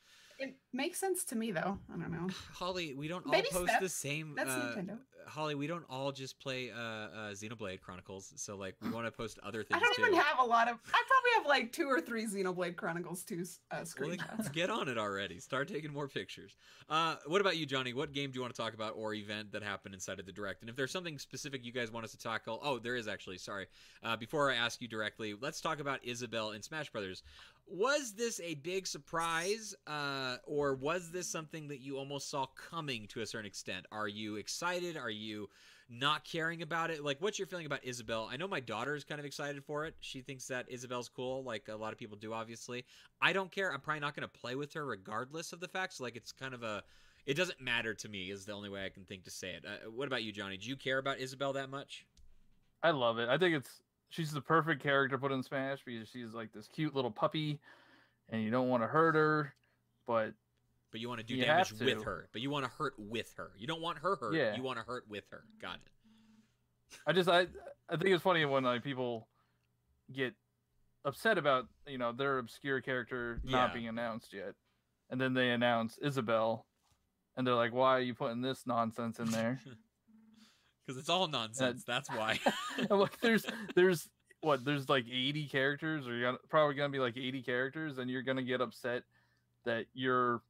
B: It makes sense to me though. I don't know.
A: Holly, we don't all
B: Baby
A: post the same.
B: That's
A: uh,
B: Nintendo.
A: Holly, we don't all just play uh, uh, Xenoblade Chronicles. So like, we want to post other things.
B: I don't
A: too.
B: even have a lot of. I probably have like two or three Xenoblade Chronicles 2 uh,
A: Well, then
B: screenshots.
A: get on it already. Start taking more pictures. Uh, what about you, Johnny? What game do you want to talk about or event that happened inside of the direct? And if there's something specific you guys want us to tackle, oh, there is actually. Sorry. Uh, before I ask you directly, let's talk about Isabelle in Smash Brothers. Was this a big surprise, uh, or was this something that you almost saw coming to a certain extent? Are you excited? Are you not caring about it? Like, what's your feeling about Isabelle? I know my daughter is kind of excited for it. She thinks that Isabelle's cool, like a lot of people do, obviously. I don't care. I'm probably not going to play with her regardless of the facts. like, it's kind of a. It doesn't matter to me, is the only way I can think to say it. Uh, what about you, Johnny? Do you care about Isabelle that much?
C: I love it. I think it's she's the perfect character put in Smash because she's like this cute little puppy, and you don't want to hurt her, but
A: But you want to do damage
C: have
A: with her. But you want to hurt with her. You don't want her hurt.
C: Yeah.
A: You want to hurt with her. Got it.
C: I just I I think it's funny when like people get upset about you know their obscure character not
A: Yeah.
C: being announced yet, and then they announce Isabelle, and they're like, "Why are you putting this nonsense in there?"
A: Because it's all nonsense. That's uh, why.
C: I'm like, there's there's what there's like 80 characters, or you're gonna, probably gonna be like 80 characters, and you're gonna get upset that you're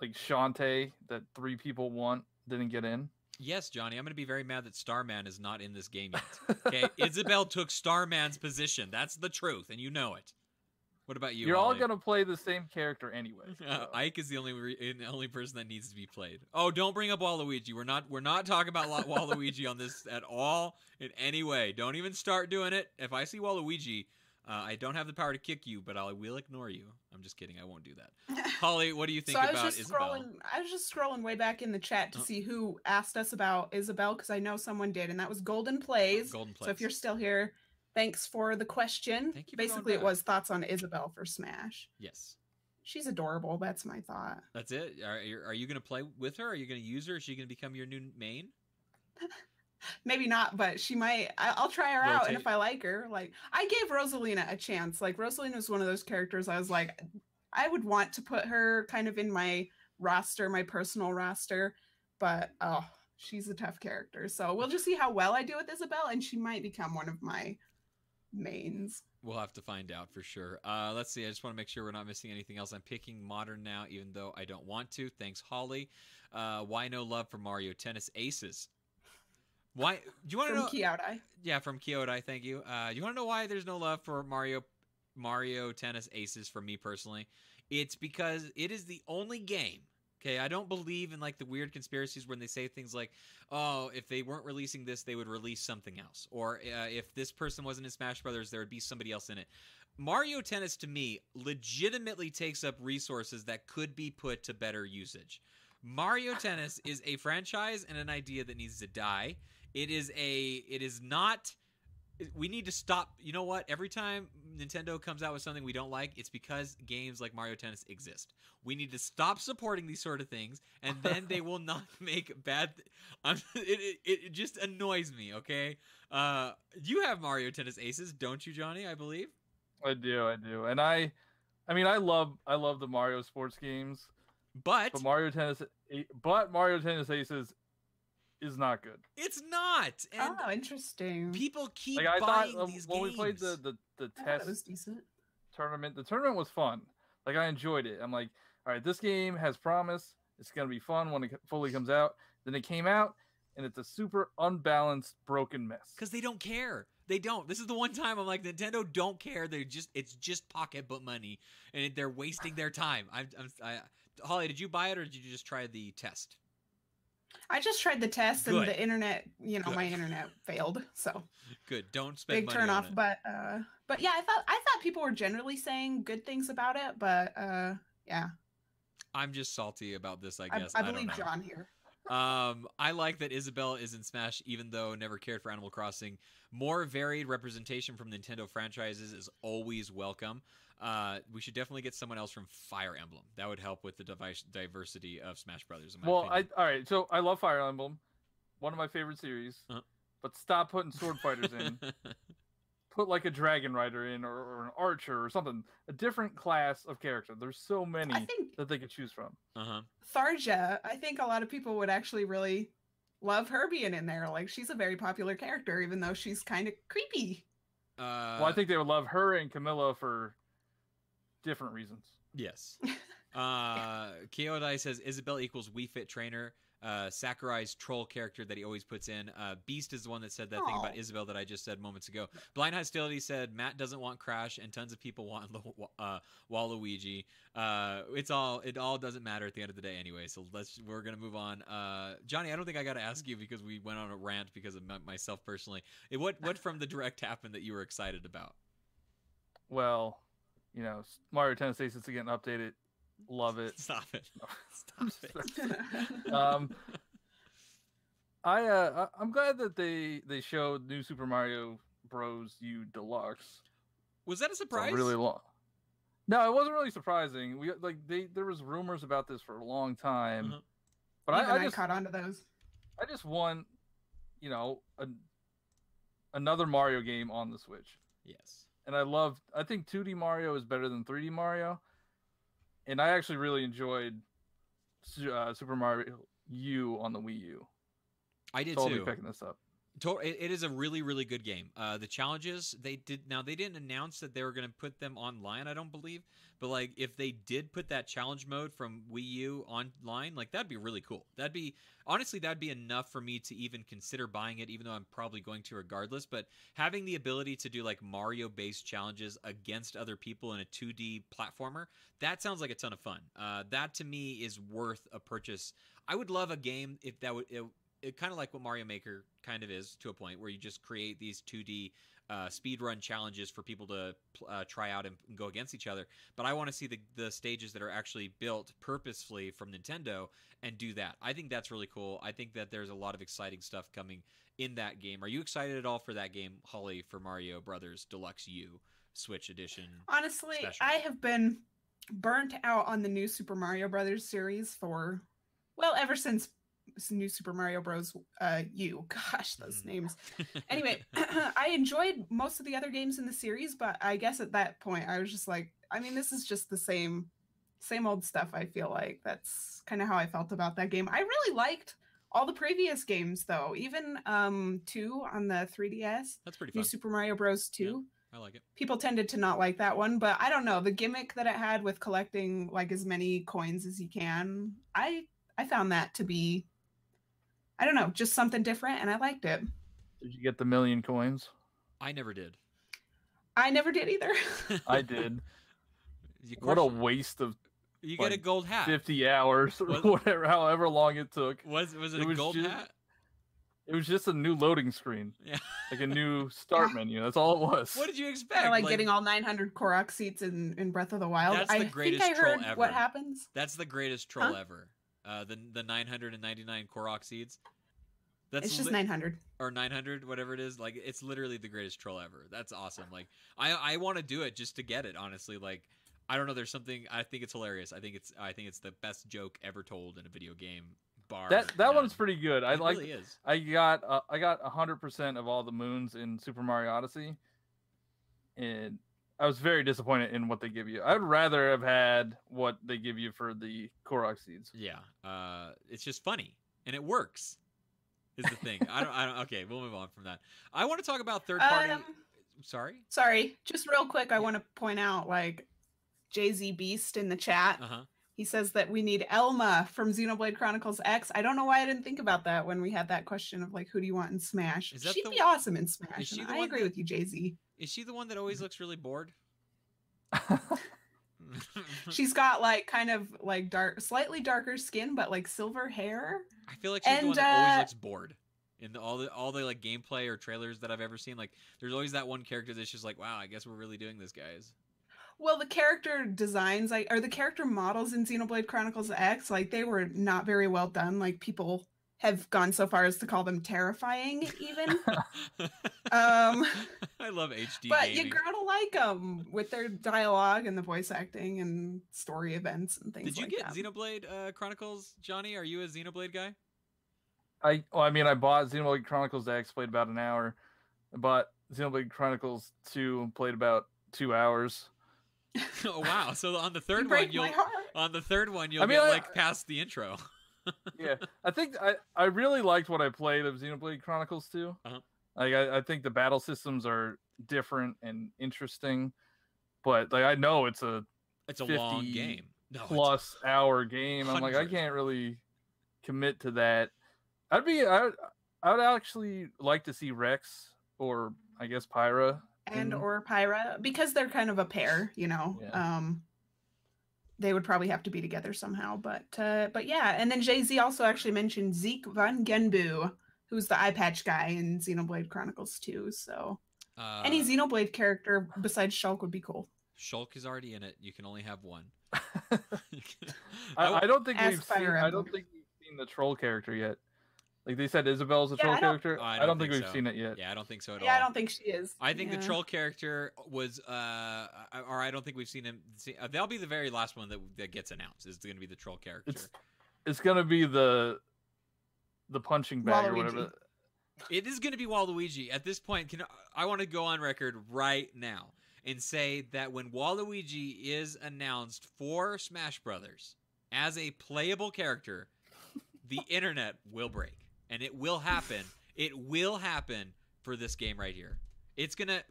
C: like Shantae that three people want didn't get in.
A: yes, Johnny. I'm going to be very mad that Starman is not in this game yet. Okay, Isabelle took Starman's position. That's the truth, and you know it. What about you?
C: You are all
A: Holly?
C: gonna play the same character anyway.
A: Uh. Ike is the only re- the only person that needs to be played. Oh, don't bring up Waluigi. We're not we're not talking about Waluigi on this at all in any way. Don't even start doing it. If I see Waluigi, uh, I don't have the power to kick you, but I will ignore you. I'm just kidding. I won't do that. Holly, what do you think
B: so I was
A: about
B: just
A: Isabelle?
B: scrolling. I was just scrolling way back in the chat to
A: Oh.
B: see who asked us about Isabelle because I know someone did, and that was Golden Plays.
A: Golden Plays.
B: So if you're still here, thanks for the question.
A: Thank you
B: Basically, it was thoughts on Isabelle for Smash.
A: Yes,
B: She's adorable. That's my thought.
A: that's it. Are, you- are you going to play with her? Are you going to use her? Is she going to become your new main?
B: Maybe not, but she might. I, I'll try her out, and if I like her, like I gave Rosalina a chance. Like Rosalina was one of those characters I was like, I would want to put her kind of in my roster, my personal roster, but oh, she's a tough character. So we'll just see how well I do with Isabelle, and she might become one of my mains.
A: We'll have to find out for sure. Uh, let's see. I just want to make sure we're not missing anything else. I'm picking modern now, even though I don't want to. Thanks, Holly. Uh, why no love for Mario Tennis Aces? Why? Do you want to
B: From
A: know?
B: Kyodai.
A: yeah, from Kyodai. Thank you. Uh, you want to know why there's no love for Mario Mario Tennis Aces for me personally? It's because it is the only game. Okay, I don't believe in like the weird conspiracies when they say things like, "Oh, if they weren't releasing this, they would release something else," or uh, "If this person wasn't in Smash Brothers, there would be somebody else in it." Mario Tennis to me legitimately takes up resources that could be put to better usage. Mario Tennis is a franchise and an idea that needs to die. It is a it is not we need to stop. You know what? Every time Nintendo comes out with something we don't like, it's because games like Mario Tennis exist. We need to stop supporting these sort of things, and then they will not make bad. Th- I'm, it, it it just annoys me. Okay, uh, you have Mario Tennis Aces, don't you, Johnny? I believe.
C: I do, I do, and I, I mean, I love, I love the Mario sports games,
A: But
C: but Mario Tennis, but Mario Tennis Aces is not good.
A: it's not, and
B: oh, interesting.
A: people keep
C: Like I
A: buying
C: thought uh,
A: these
C: when
A: games.
C: we played the the, the
B: I thought it
C: test
B: was decent.
C: tournament, the tournament was fun. Like I enjoyed it. I'm like, all right, this game has promise. It's gonna be fun when it fully comes out. Then it came out, and it's a super unbalanced, broken mess.
A: because they don't care. They don't. This is the one time I'm like Nintendo don't care. They just it's just pocketbook money, and they're wasting their time. I'm, I'm I, Holly, did you buy it or did you just try the test?
B: I just tried the test, and the internet, you know,
A: Good.
B: my internet failed. So
A: Good. Don't spend
B: big turn off. But uh, but yeah, I thought I thought people were generally saying good things about it. But uh, yeah,
A: I'm just salty about this. I
B: I,
A: guess
B: I
A: don't
B: believe
A: know.
B: John here.
A: Um, I like that Isabelle is in Smash, even though never cared for Animal Crossing. More varied representation from Nintendo franchises is always welcome. Uh, we should definitely get someone else from Fire Emblem. That would help with the device diversity of Smash Brothers. In my
C: Well, I all right. So I love Fire Emblem, one of my favorite series.
A: Uh-huh.
C: But stop putting sword fighters in. Put like a dragon rider in, or, or an archer, or something. A different class of character. There's so many
B: think
C: that they could choose from.
A: uh huh.
B: Tharja, I think a lot of people would actually really love her being in there. Like she's a very popular character, even though she's kind of creepy.
A: Uh,
C: well, I think they would love her and Camilla for different reasons.
A: Yes. Uh, Kyodai says Isabelle equals Wii Fit trainer. Uh, Sakurai's troll character that he always puts in. Uh, Beast is the one that said that thing about
B: Aw.
A: Isabelle that I just said moments ago. Blind Hostility said Matt doesn't want Crash, and tons of people want Lu- uh, Waluigi. Uh, it's all it all doesn't matter at the end of the day anyway. So let's we're gonna move on. Uh, Johnny, I don't think I got to ask you because we went on a rant because of my, myself personally. Eh, What what from the direct happened that you were excited about?
C: Well, you know, s- Mario Tennis Aces is getting updated. Love it.
A: Stop it! Stop it!
C: um, I uh, I- I'm glad that they they showed New Super Mario Bros. U Deluxe.
A: Was that a surprise?
C: Really long. No, it wasn't really surprising. We like they there was rumors about this for a long time,
A: Uh-huh.
C: but
B: Even
C: I,
B: I,
C: I just
B: caught on to those.
C: I just want you know a, another Mario game on the Switch,
A: Yes.
C: And I love. I think 2D Mario is better than 3D Mario, and I actually really enjoyed uh, Super Mario U on the Wii U.
A: I did
C: So I'll be
A: too.
C: picking this up.
A: It is a really, really good game. Uh, the challenges they did now they didn't announce that they were going to put them online. I don't believe, but like if they did put that challenge mode from Wii U online, like that'd be really cool. That'd be honestly that'd be enough for me to even consider buying it, even though I'm probably going to regardless. But having the ability to do like Mario based challenges against other people in a 2D platformer, that sounds like a ton of fun. Uh, that to me is worth a purchase. I would love a game if that would. It, it kind of like what Mario Maker kind of is to a point where you just create these 2D uh, speed run challenges for people to uh, try out and, go against each other. But I want to see the, the stages that are actually built purposefully from Nintendo and do that. I think that's really cool. I think that there's a lot of exciting stuff coming in that game. Are you excited at all for that game, Holly, for Mario Brothers Deluxe U Switch Edition?
B: Honestly,
A: special.
B: I have been burnt out on the new Super Mario Brothers series for, well, ever since New Super Mario Bros. Uh, U. Gosh, those
A: Mm.
B: names. Anyway, I enjoyed most of the other games in the series, but I guess at that point I was just like, I mean, this is just the same, same old stuff. I feel like that's kind of how I felt about that game. I really liked all the previous games, though. Even um, two on the 3DS,
A: that's pretty Fun. New.
B: Super Mario Bros. Two
A: I like it.
B: people tended to not like that one but i don't know the gimmick that it had with collecting like as many coins as you can i i found that to be i don't know just something different and i liked it
C: Did you get the million coins?
A: I never did.
B: i never did either
C: I did.
A: Of
C: what a waste of
A: you get a gold hat.
C: 50 hours or
A: What-
C: whatever, however long it took.
A: Was was it,
C: It
A: a
C: was
A: gold
C: just-
A: hat?
C: It was just a new loading screen,
A: Yeah.
C: like a new start menu. That's all it was.
A: What did you expect?
B: kind of like, getting all 900 korok seeds in in breath of the wild
A: That's the
B: i
A: greatest
B: think i
A: troll ever.
B: what happens
A: That's the greatest troll
B: Huh?
A: ever. Uh, the the 999 Korok seeds. That's
B: it's just
A: li-
B: 900
A: or 900 whatever it is. Like it's literally the greatest troll ever. That's awesome. Like I I want to do it just to get it. Honestly, like I don't know. There's something. I think it's hilarious. I think it's I think it's the best joke ever told in a video game. Bar
C: that that
A: none.
C: one's pretty good. I
A: It
C: like.
A: really is.
C: I got uh, I got hundred percent of all the moons in Super Mario Odyssey, and I was very disappointed in what they give you. I'd rather have had what they give you for the Korok seeds.
A: Yeah. Uh, it's just funny and it works. Is the thing. I don't. I don't. Okay, we'll move on from that. I want to talk about third party.
B: um,
A: Sorry.
B: sorry just real quick i want to point out like jay-z beast in the chat
A: Uh huh.
B: He says that we need Elma from Xenoblade Chronicles X. I don't know why I didn't think about that when we had that question of like, who do you want in Smash? She'd
A: the-
B: be awesome in Smash.
A: she
B: I agree
A: that-
B: with you, Jay Z.
A: Is she the one that always looks really bored?
B: She's got like kind of like dark, slightly darker skin, but like silver hair.
A: I feel like she's the one that always
B: uh,
A: looks bored. In the, all the all the like gameplay or trailers that I've ever seen, like there's always that one character that's just like, wow, I guess we're really doing this, guys.
B: Well, the character designs, like, or the character models in Xenoblade Chronicles X, like they were not very well done. Like people have gone so far as to call them terrifying, even. um,
A: I love HD
B: but
A: gaming.
B: you gotta like them with their dialogue and the voice acting and story events and things.
A: Did you
B: like
A: get
B: that.
A: Xenoblade uh, Chronicles, Johnny? Are you a Xenoblade guy?
C: I well, I mean, I bought Xenoblade Chronicles X, played about an hour. I bought Xenoblade Chronicles Two, played about two hours.
A: oh wow! So on the third
B: break
A: one, you'll on the third one you'll
C: I mean,
A: get
C: I-
A: like past the intro.
C: Yeah, I think I, I really liked what I played of Xenoblade Chronicles 2.
A: Uh-huh.
C: Like I, I think the battle systems are different and interesting, but like I know it's a
A: It's a long game. No, it's-
C: plus hour game. I'm like I can't really commit to that. I'd be I I would actually like to see Rex or I guess Pyra.
B: and
C: in-
B: or Pyra because they're kind of a pair, you know.
C: Yeah.
B: Um they would probably have to be together somehow, but uh but yeah, and then Jay-Z also actually mentioned Zeke von Genbu, who's the eye patch guy in Xenoblade Chronicles 2, so
A: uh,
B: any Xenoblade character besides Shulk would be cool.
A: Shulk is already in it. You can only have one.
C: I, I don't think
B: Ask
C: we've seen I don't think we've seen the troll character yet. Like they said Isabelle's a
B: Yeah,
C: troll
B: I
C: character.
A: Oh, I
C: I
A: don't
C: don't, think,
A: think
C: we've
A: so.
C: seen it yet.
A: yeah, I don't think so at all.
B: Yeah, I don't think she is.
A: I think
B: Yeah.
A: the troll character was, uh, or I don't think we've seen him. See, uh, that'll be the very last one that that gets announced. Is going to be the troll character.
C: It's it's gonna be the the punching bag or whatever.
A: It is going to be Waluigi. At this point, can I want to go on record right now and say that when Waluigi is announced for Smash Brothers as a playable character, the internet will break, and it will happen. It will happen for this game right here. It's gonna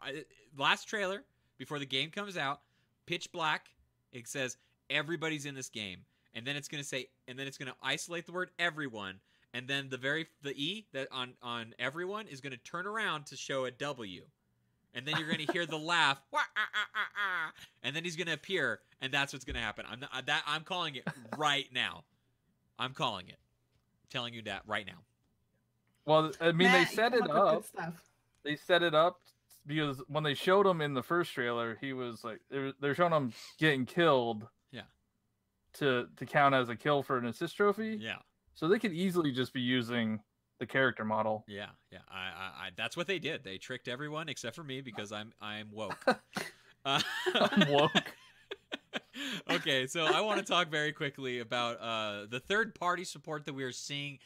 A: I, last trailer before the game comes out, pitch black. It says everybody's in this game, and then it's gonna say, and then it's gonna isolate the word everyone, and then the very the E that on on everyone is going to turn around to show a W, and then you're going to hear the laugh, "Wah, ah, ah, ah, ah," and then he's going to appear, and that's what's going to happen. I'm not, that I'm calling it right now. I'm calling it. I'm telling you that right now.
C: Well, I mean,
B: Matt,
C: they set it
B: up with good
C: up.
B: Stuff.
C: They set it up because when they showed him in the first trailer, he was like they're, they're showing him getting killed.
A: Yeah.
C: To to count as a kill for an assist trophy.
A: Yeah,
C: So they could easily just be using the character model.
A: yeah, yeah. I, I, I that's what they did. They tricked everyone except for me because I'm I'm woke. Uh,
C: I'm woke.
A: okay, so I want to talk very quickly about uh, the third party support that we are seeing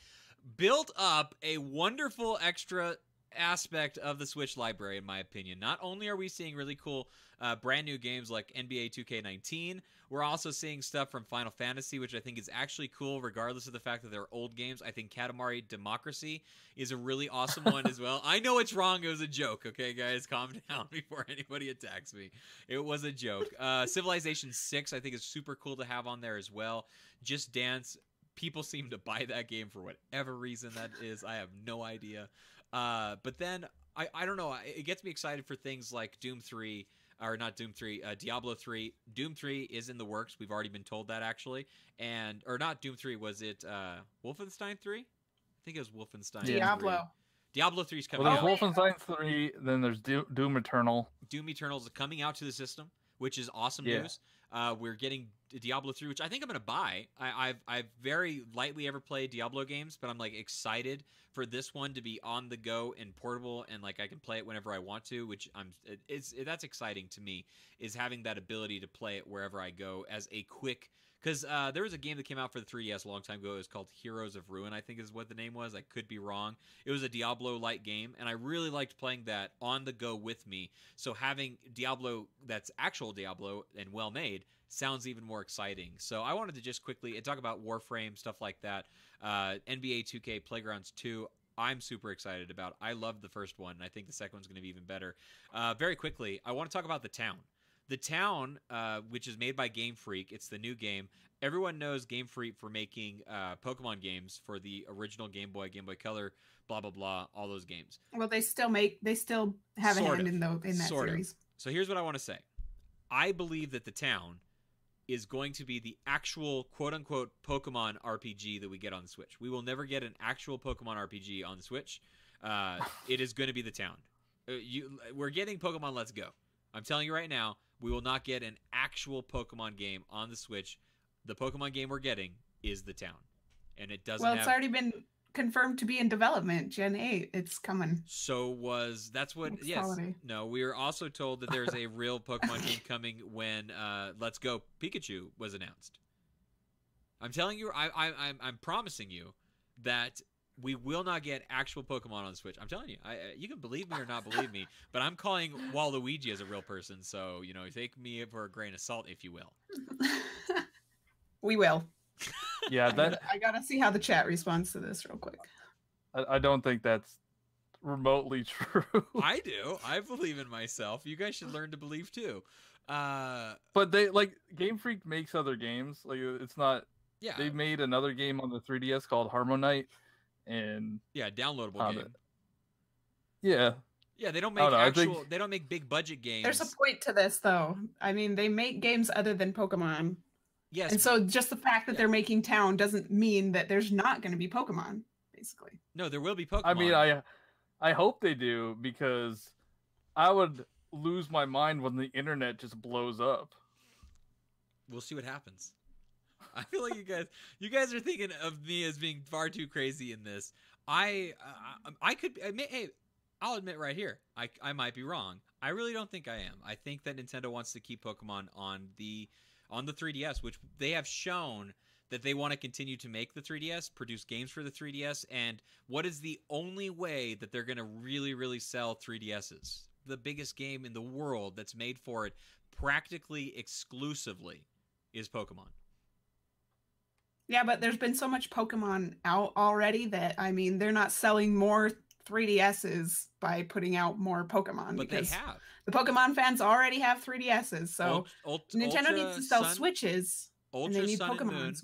A: built up a wonderful extra aspect of the Switch library, in my opinion. Not only are we seeing really cool uh, brand new games like NBA 2K19, we're also seeing stuff from Final Fantasy, which I think is actually cool, regardless of the fact that they're old games. I think Katamari Democracy is a really awesome one as well. I know it's wrong. It was a joke. Okay, guys, calm down before anybody attacks me. It was a joke. Uh, Civilization 6, I think, is super cool to have on there as well. Just Dance. People seem to buy that game for whatever reason that is. I have no idea. Uh, but then I, I don't know. It gets me excited for things like Doom 3, or not Doom 3, uh, Diablo 3. Doom 3 is in the works. We've already been told that actually. And, or not Doom 3, was it uh, Wolfenstein 3? I think it was Wolfenstein. 3.
B: Diablo.
A: Diablo 3 is coming
C: Well,
A: out.
C: there's
B: Oh.
C: Wolfenstein 3, then there's Doom Eternal.
A: Doom Eternal is coming out to the system, which is awesome
C: Yeah.
A: news. Uh, we're getting Diablo 3, which I think I'm going to buy. I, I've I've very lightly ever played Diablo games, but I'm like excited for this one to be on the go and portable, and like I can play it whenever I want to. Which I'm it's it, that's exciting to me is having that ability to play it wherever I go as a quick. Because uh, there was a game that came out for the 3DS a long time ago. It was called Heroes of Ruin, I think is what the name was. I could be wrong. It was a Diablo-like game, and I really liked playing that on the go with me. So having Diablo that's actual Diablo and well made sounds even more exciting. So I wanted to just quickly talk about Warframe stuff like that. Uh, NBA 2K Playgrounds 2. I'm super excited about. I loved the first one. and I think the second one's going to be even better. Uh, very quickly, I want to talk about the town. The town, uh, which is made by Game Freak, it's the new game. Everyone knows Game Freak for making uh, Pokemon games for the original Game Boy, Game Boy Color, blah blah blah, all those games.
B: Well, they still make they still have
A: Sort
B: a hand
A: of.
B: in the in that
A: Sort of.
B: series.
A: So here's what I want to say. I believe that the town is going to be the actual quote unquote Pokemon RPG that we get on the Switch. We will never get an actual Pokemon RPG on the Switch. Uh, it is going to be the town. Uh, you, we're getting Pokemon Let's Go. I'm telling you right now, we will not get an actual Pokemon game on the Switch. The Pokemon game we're getting is the town. and it doesn't
B: Well, it's
A: have.
B: already been confirmed to be in development. Gen 8, it's coming.
A: So was that's what?
B: Next
A: yes.
B: holiday.
A: No, we were also told that there's a real Pokemon game coming when uh, Let's Go Pikachu was announced. I'm telling you, I, I, I'm, I'm promising you that we will not get actual Pokemon on the Switch. I'm telling you, I, you can believe me or not believe me, but I'm calling Waluigi as a real person. So you know, take me for a grain of salt, if you will.
B: we will.
C: Yeah,
B: I
C: that
B: gotta- I gotta see how the chat responds to this real quick.
C: I, I don't think that's remotely true.
A: I do. I believe in myself. You guys should learn to believe too. Uh,
C: but they like Game Freak makes other games. Like it's not.
A: yeah,
C: They made another game on the 3DS called HarmoKnight, and
A: yeah, downloadable
C: Uh,
A: game.
C: yeah,
A: Yeah, they don't make
C: don't know,
A: actual.
C: think-
A: They don't make big budget games.
B: There's a point to this, though. I mean, they make games other than Pokemon.
A: Yes,
B: And so just the fact that
A: Yeah.
B: they're making Town doesn't mean that there's not going to be Pokemon, basically.
A: no, there will be Pokemon.
C: I mean, I I hope they do because I would lose my mind when the internet just blows up.
A: we'll see what happens. I feel like you guys, you guys are thinking of me as being far too crazy in this. I, uh, I could. I may, hey, I'll admit right here, I, I might be wrong. I really don't think I am. I think that Nintendo wants to keep Pokemon on the on the 3DS, which they have shown that they want to continue to make the 3DS, produce games for the 3DS, and what is the only way that they're going to really, really sell 3DSs? The biggest game in the world that's made for it practically exclusively is Pokemon.
B: Yeah, but there's been so much Pokemon out already that, I mean, they're not selling more 3DSs by putting out more Pokemon
A: But they have.
B: the Pokemon fans already have 3DSs. So
A: Ult-
B: Nintendo
A: Ultra
B: needs to sell
A: Sun,
B: Switches and
A: Ultra
B: they need
A: Sun and Moon.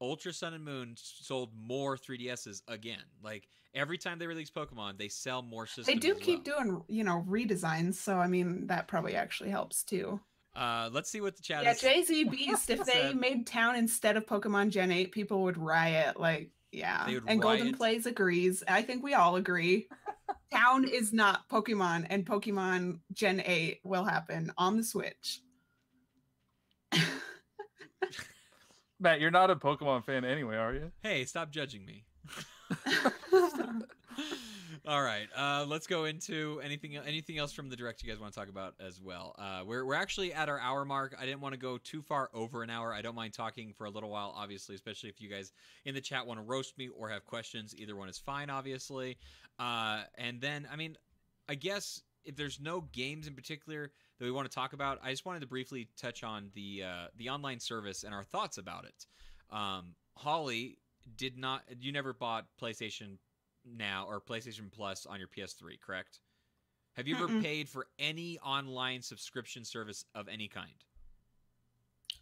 A: Ultra Sun and Moon sold more 3DSs again. Like every time they release Pokemon, they sell more systems.
B: They do keep
A: well.
B: doing, you know, redesigns. So, I mean, that probably actually helps too.
A: Uh, let's see what the chat
B: Yeah,
A: is.
B: Jay Z Beast. If they made Town instead of Pokemon Gen 8, people would riot. Like, yeah.
A: They would
B: and Golden. Plays agrees. I think we all agree. Town is not Pokemon, and Pokemon Gen 8 will happen on the Switch.
C: Matt, you're not a Pokemon fan anyway, are you?
A: Hey, stop judging me. All right, uh, let's go into anything anything else from the direct you guys want to talk about as well. Uh, we're we're actually at our hour mark. I didn't want to go too far over an hour. I don't mind talking for a little while, obviously, especially if you guys in the chat want to roast me or have questions. Either one is fine, obviously. Uh, and then, I mean, I guess if there's no games in particular that we want to talk about, I just wanted to briefly touch on the uh, the online service and our thoughts about it. Um, Holly did not. You never bought PlayStation Now or PlayStation Plus on your PS3, correct? Have you ever
B: Mm-mm.
A: paid for any online subscription service of any kind?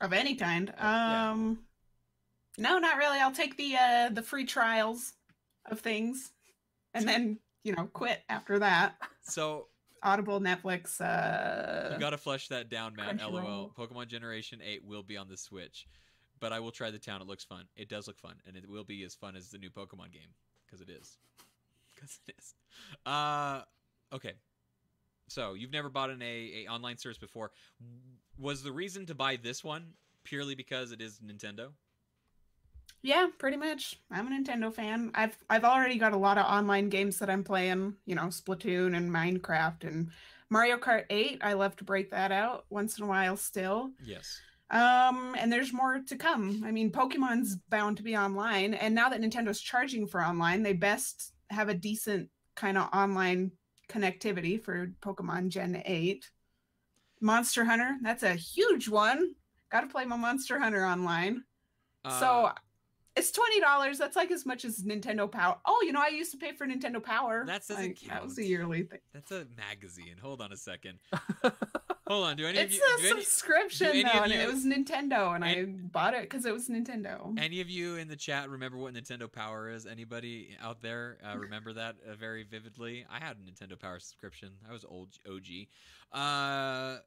B: of any kind.
A: yeah.
B: Um No, not really. I'll take the uh the free trials of things and then, you know, quit after that.
A: So
B: Audible, Netflix, uh
A: you got to flush that down, Matt. LOL. Pokemon Generation 8 will be on the Switch, but I will try the town. It looks fun. It does look fun, and it will be as fun as the new Pokemon game because it is. Because it is. Uh, okay. So you've never bought an a, a online service before. Was the reason to buy this one purely because it is Nintendo?
B: Yeah, pretty much. I'm a Nintendo fan. I've I've already got a lot of online games that I'm playing, you know, Splatoon and Minecraft and Mario Kart 8. I love to break that out once in a while still.
A: Yes.
B: Um, and there's more to come. I mean, Pokemon's bound to be online, and now that Nintendo's charging for online, they best have a decent kind of online connectivity for Pokemon Gen 8. Monster Hunter, that's a huge one. Got to play my Monster Hunter online. so
A: Uh,
B: it's twenty dollars. That's like as much as Nintendo Power. Oh, you know, I used to pay for Nintendo Power.
A: That doesn't
B: Like, That was a
A: count.
B: yearly thing.
A: that's a magazine. Hold on a second. Hold on. Do any
B: It's
A: of you?
B: a
A: do any-
B: subscription
A: any
B: though, and
A: you-
B: it was Nintendo, and I bought it because it was Nintendo.
A: Any of you in the chat remember what Nintendo Power is? Anybody out there uh, remember that uh, very vividly? I had a Nintendo Power subscription. I was old OG. Uh,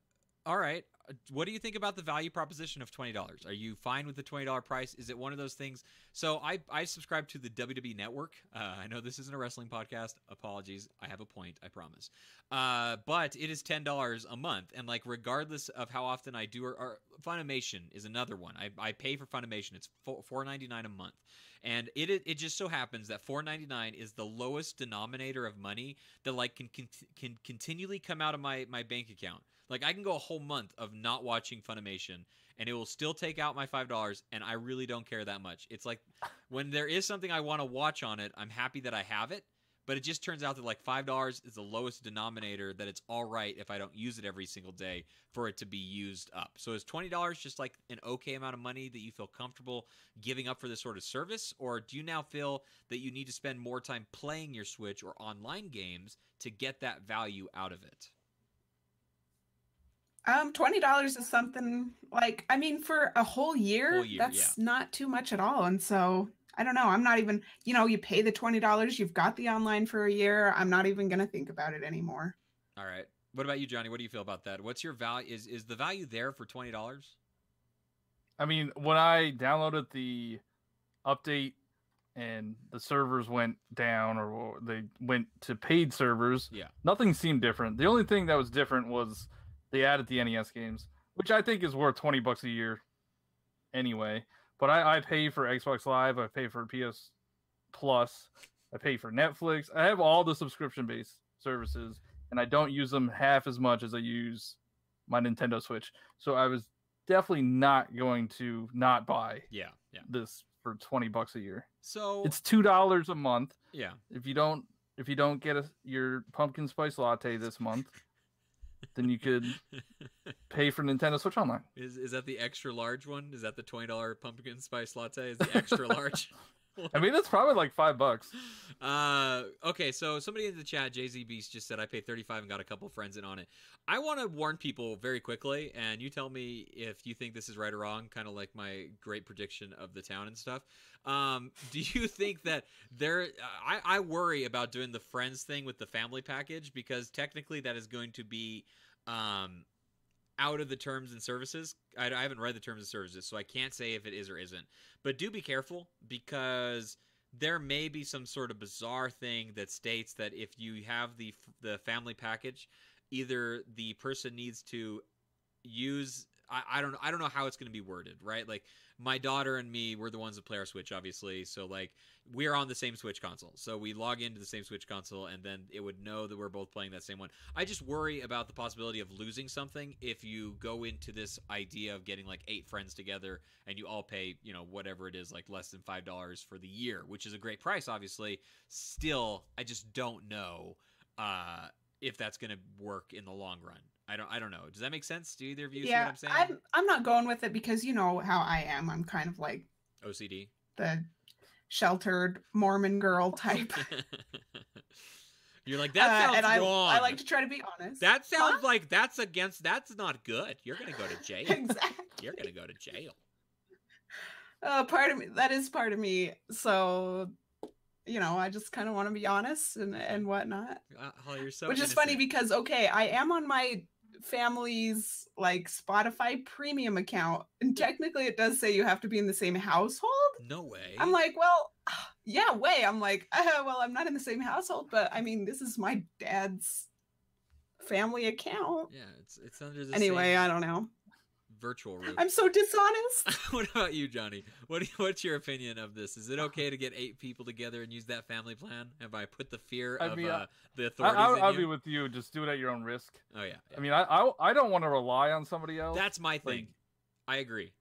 A: all right. uh, what do you think about the value proposition of twenty dollars? Are you fine with the twenty dollar price? Is it one of those things? So I I subscribe to the WWE Network. Uh, I know this isn't a wrestling podcast. Apologies. I have a point. I promise. Uh, but it is ten dollars a month, and like regardless of how often I do, or, or Funimation is another one. I I pay for Funimation. It's four ninety nine a month. And it it just so happens that 4.99 is the lowest denominator of money that like can can, can continually come out of my my bank account. Like I can go a whole month of not watching Funimation and it will still take out my $5 and I really don't care that much. It's like when there is something I want to watch on it, I'm happy that I have it, but it just turns out that like $5 is the lowest denominator that it's all right if I don't use it every single day for it to be used up. So is $20 just like an okay amount of money that you feel comfortable giving up for this sort of service or do you now feel that you need to spend more time playing your Switch or online games to get that value out of it?
B: Um, twenty dollars is something like I mean for a whole year,
A: Whole year,
B: that's not too much at all. And so I don't know. I'm not even you know you pay the twenty dollars. You've got the online for a year. I'm not even gonna think about it anymore.
A: All right. What about you, Johnny? What do you feel about that? What's your value? Is is the value there for twenty dollars?
C: I mean, when I downloaded the update and the servers went down or they went to paid servers,
A: Yeah.
C: nothing seemed different. The only thing that was different was they added the NES games, which I think is worth 20 bucks a year anyway. But I, I pay for Xbox Live, I pay for PS Plus, I pay for Netflix. I have all the subscription based services and I don't use them half as much as I use my Nintendo Switch. So I was definitely not going to not buy
A: Yeah. Yeah.
C: this for 20 bucks a year.
A: So
C: It's $2 a month.
A: yeah.
C: If you don't if you don't get a, your pumpkin spice latte this month, then you could pay for Nintendo Switch Online.
A: Is is that the extra large one? Is that the twenty dollar pumpkin spice latte? Is the extra large?
C: I mean, that's probably like five bucks.
A: Uh, okay, so somebody in the chat, JZ Beast, just said I paid 35 and got a couple friends in on it. I want to warn people very quickly, and you tell me if you think this is right or wrong, kind of like my great prediction of the town and stuff. Um, do you think that there? I, I worry about doing the friends thing with the family package because technically that is going to be um, out of the terms and services. I, I haven't read the terms and services, so I can't say if it is or isn't. But do be careful because there may be some sort of bizarre thing that states that if you have the the family package, either the person needs to use I, I don't I don't know how it's going to be worded, right? Like my daughter and me, we're the ones that play our Switch, obviously. So like we're on the same Switch console, so we log into the same Switch console, and then it would know that we're both playing that same one. I just worry about the possibility of losing something if you go into this idea of getting like eight friends together and you all pay, you know, whatever it is, like less than five dollars for the year, which is a great price, obviously. Still, I just don't know uh, if that's going to work in the long run. I don't. I don't know. Does that make sense? Do either of you see what I'm saying?
B: I'm I'm not going with it because you know how I am. I'm kind of like
A: OCD.
B: the sheltered Mormon girl type.
A: You're like that
B: Uh,
A: sounds
B: and I,
A: wrong.
B: I like to try to be honest.
A: that sounds
B: Huh?
A: like that's against. That's not good. You're gonna go to jail.
B: exactly.
A: You're gonna go to jail.
B: Uh, part of me that is part of me. So, you know, I just kind of want to be honest and and whatnot.
A: Uh, you're so.
B: Which is funny because okay, I am on my family's like Spotify premium account, and technically it does say you have to be in the same household.
A: no way.
B: I'm like, well, yeah, way. I'm like, uh, well, I'm not in the same household, but I mean, this is my dad's family account.
A: yeah, it's it's under the
B: Anyway,
A: same
B: I don't know.
A: Virtual roof.
B: I'm so dishonest.
A: what about you, Johnny? What you, what's your opinion of this? Is it okay to get eight people together and use that family plan? Have I put the fear
C: I
A: of
C: mean,
A: uh, the
C: I,
A: authorities
C: I'll,
A: in
C: I'll
A: you?
C: be with you. Just do it at your own risk.
A: oh yeah, yeah.
C: I mean, I I, I don't want to rely on somebody else.
A: that's my thing. I agree.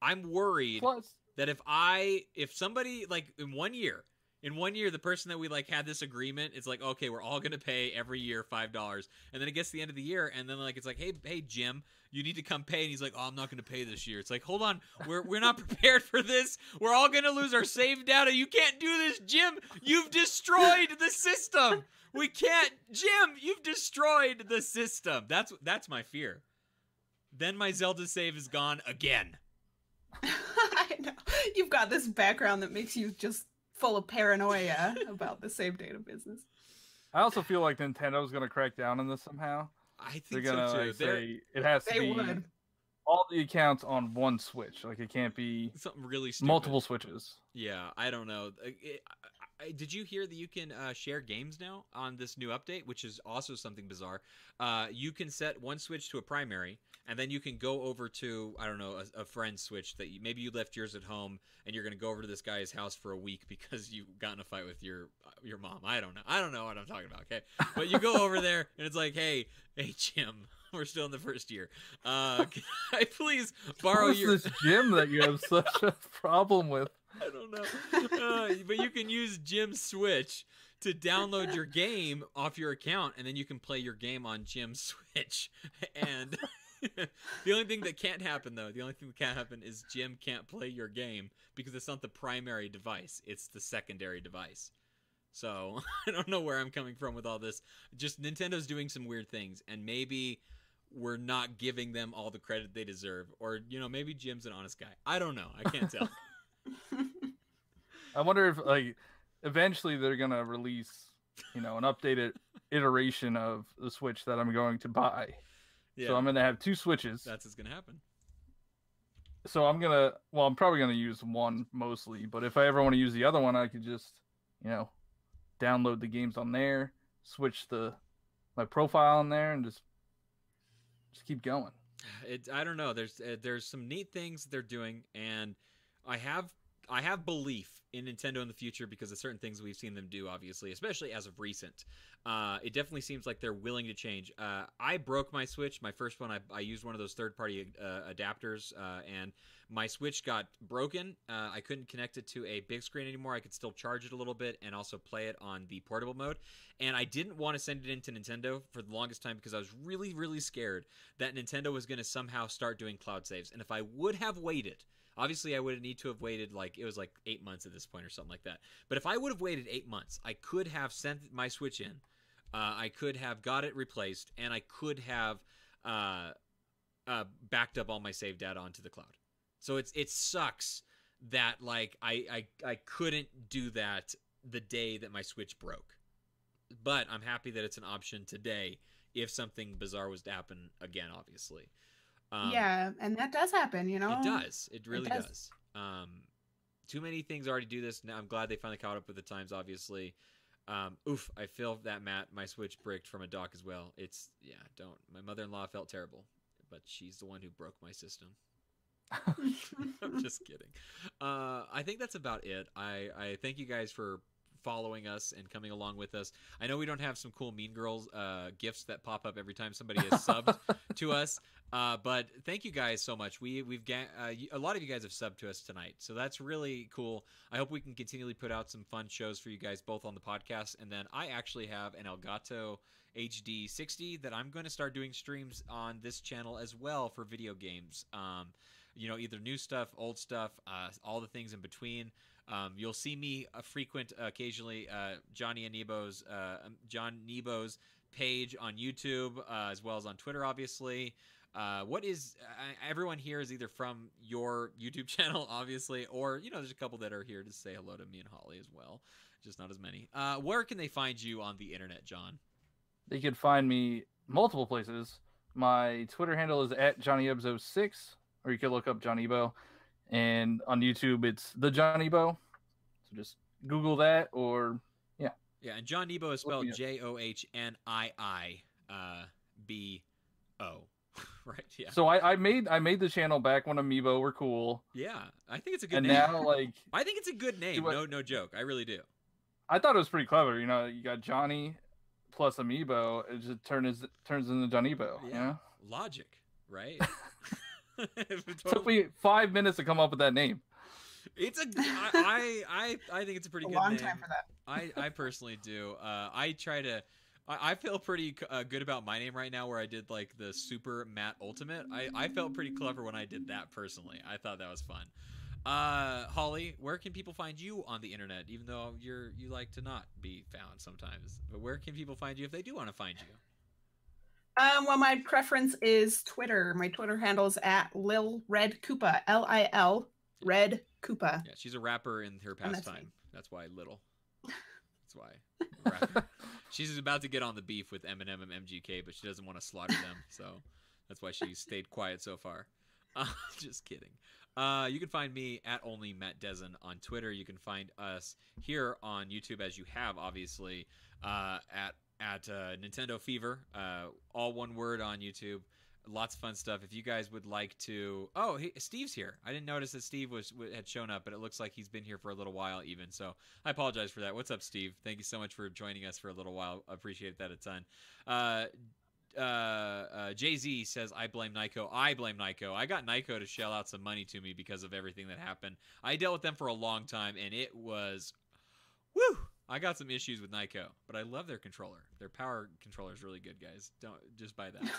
A: I'm worried
C: Plus,
A: that if I if somebody like in one year in one year the person that we like had this agreement it's like okay we're all gonna pay every year five dollars and then it gets to the end of the year and then like it's like hey hey jim you need to come pay. And he's like oh i'm not gonna pay this year. It's like hold on. We're, we're not prepared for this. We're all gonna lose our save data. You can't do this jim. You've destroyed the system. We can't. Jim you've destroyed the system. That's that's my fear. Then my zelda save is gone again.
B: I know. You've got this background that makes you just full of paranoia about the save data business.
C: I also feel like Nintendo's gonna crack down on this somehow.
A: I think
C: They're gonna
A: so too
C: like, say it has to be
B: would.
C: all the accounts on one Switch. Like it can't be
A: Something really stupid.
C: multiple Switches.
A: Yeah, I don't know. It- did you hear that you can uh, share games now on this new update, which is also something bizarre? Uh, you can set one Switch to a primary, and then you can go over to I don't know a, a friend's Switch that you, maybe you left yours at home, and you're going to go over to this guy's house for a week because you got in a fight with your uh, your mom. I don't know. I don't know what I'm talking about. Okay, but you go over there, and it's like, hey, hey, Jim. We're still in the first year. Uh, can I please borrow your?
C: this Jim that you have such a problem with?
A: I don't know. Uh, but you can use Jim's Switch to download your game off your account, and then you can play your game on Jim's Switch. And the only thing that can't happen, though, the only thing that can't happen is Jim can't play your game because it's not the primary device; it's the secondary device. So I don't know where I'm coming from with all this. Just Nintendo's doing some weird things, and maybe we're not giving them all the credit they deserve, or you know, maybe Jim's an honest guy. I don't know. I can't tell.
C: I wonder if like eventually they're gonna release, you know, an updated iteration of the Switch that I'm going to buy.
A: Yeah.
C: So I'm gonna have two Switches.
A: That's what's gonna happen.
C: So I'm gonna well, I'm probably gonna use one mostly, but if I ever want to use the other one, I could just, you know, download the games on there, switch the my profile on there, and just just keep going.
A: It, I don't know. There's uh, there's some neat things they're doing, and I have I have belief in Nintendo in the future because of certain things we've seen them do. Obviously, especially as of recent, uh, it definitely seems like they're willing to change. Uh, I broke my Switch, my first one. I, I used one of those third party uh, adapters, uh, and my Switch got broken. Uh, I couldn't connect it to a big screen anymore. I could still charge it a little bit and also play it on the portable mode. And I didn't want to send it into Nintendo for the longest time because I was really, really scared that Nintendo was going to somehow start doing cloud saves. And if I would have waited, obviously I would need to have waited like it was like eight months at this point or something like that. But if I would have waited eight months, I could have sent my Switch in. Uh, I could have got it replaced, and I could have uh, uh, backed up all my save data onto the cloud. So it's it sucks that like I, I I couldn't do that the day that my Switch broke. But I'm happy that it's an option today if something bizarre was to happen again, obviously. Um,
B: yeah, and that does happen, you know.
A: it does. It really
B: does.
A: does. Um, too many things already do this. Now I'm glad they finally caught up with the times. Obviously, um, oof. I feel that Matt, my Switch bricked from a dock as well. It's yeah. Don't. My mother-in-law felt terrible, but she's the one who broke my system. I'm just kidding. Uh, I think that's about it. I, I thank you guys for following us and coming along with us. I know we don't have some cool Mean Girls uh, gifts that pop up every time somebody is subbed to us, uh, but thank you guys so much. We we've ga- uh, a lot of you guys have subbed to us tonight, so that's really cool. I hope we can continually put out some fun shows for you guys both on the podcast, and then I actually have an Elgato HD 60 that I'm going to start doing streams on this channel as well for video games. Um, you know, either new stuff, old stuff, uh, all the things in between. Um, you'll see me uh, frequent uh, occasionally uh, Johnny and Nebo's uh, um, Johniibo's page on YouTube as well as on Twitter, obviously. What is everyone here is either from your YouTube channel, obviously, or you know, there's a couple that are here to say hello to me and Holly as well, just not as many. Where can they find you on the internet, John?
C: They could find me multiple places. My Twitter handle is at JohnnyEbzo6, or you could look up Johniibo. And on YouTube, it's the Johniibo. So just Google that, or
A: Yeah, Yeah, and Johniibo is spelled. J O H N I I uh, B O, right? Yeah,
C: so I, I made I made the channel back when Amiibo were cool,
A: yeah. I think it's a good
C: and
A: name.
C: now like
A: I think it's a good name. No, no joke. I really do.
C: I thought it was pretty clever. You know, you got Johnny plus Amiibo, it just turns turns into Johniibo. You
A: Yeah.
C: know,
A: Logic, right?
C: took me five minutes to come up with that name.
A: It's a I, I I I think it's a pretty
B: a
A: good
B: long
A: name.
B: time for that.
A: I I personally do. Uh, I try to. I I feel pretty uh, good about my name right now, where I did like the Super Matt Ultimate. I, I felt pretty clever when I did that personally. I thought that was fun. Uh, Holly, where can people find you on the internet? Even though you're you like to not be found sometimes, but where can people find you if they do want to find you?
B: Um, well, my preference is Twitter. My Twitter handle is at Lil Red Koopa. L I L Red Koopa.
A: Yeah, she's a rapper in her
B: And that's
A: pastime. That's why little. That's why. Rapper. she's about to get on the beef with Eminem and MGK, but she doesn't want to slaughter them, so that's why she stayed quiet so far. Uh, just kidding. Uh, you can find me at only Matt Dezen on Twitter. You can find us here on YouTube, as you have obviously, uh, at at uh, Nintendo Fever, uh, all one word on YouTube. Lots of fun stuff. If you guys would like to, oh, he, Steve's here. I didn't notice that Steve was had shown up, but it looks like he's been here for a little while, even. So I apologize for that. What's up, Steve? Thank you so much for joining us for a little while. Appreciate that a ton. Uh, uh, Jay Z says, I blame Nyko. I blame Nyko. I got Nyko to shell out some money to me because of everything that happened. I dealt with them for a long time, and it was, woo. I got some issues with Nyko, but I love their controller. Their power controller is really good, guys. Don't just buy that.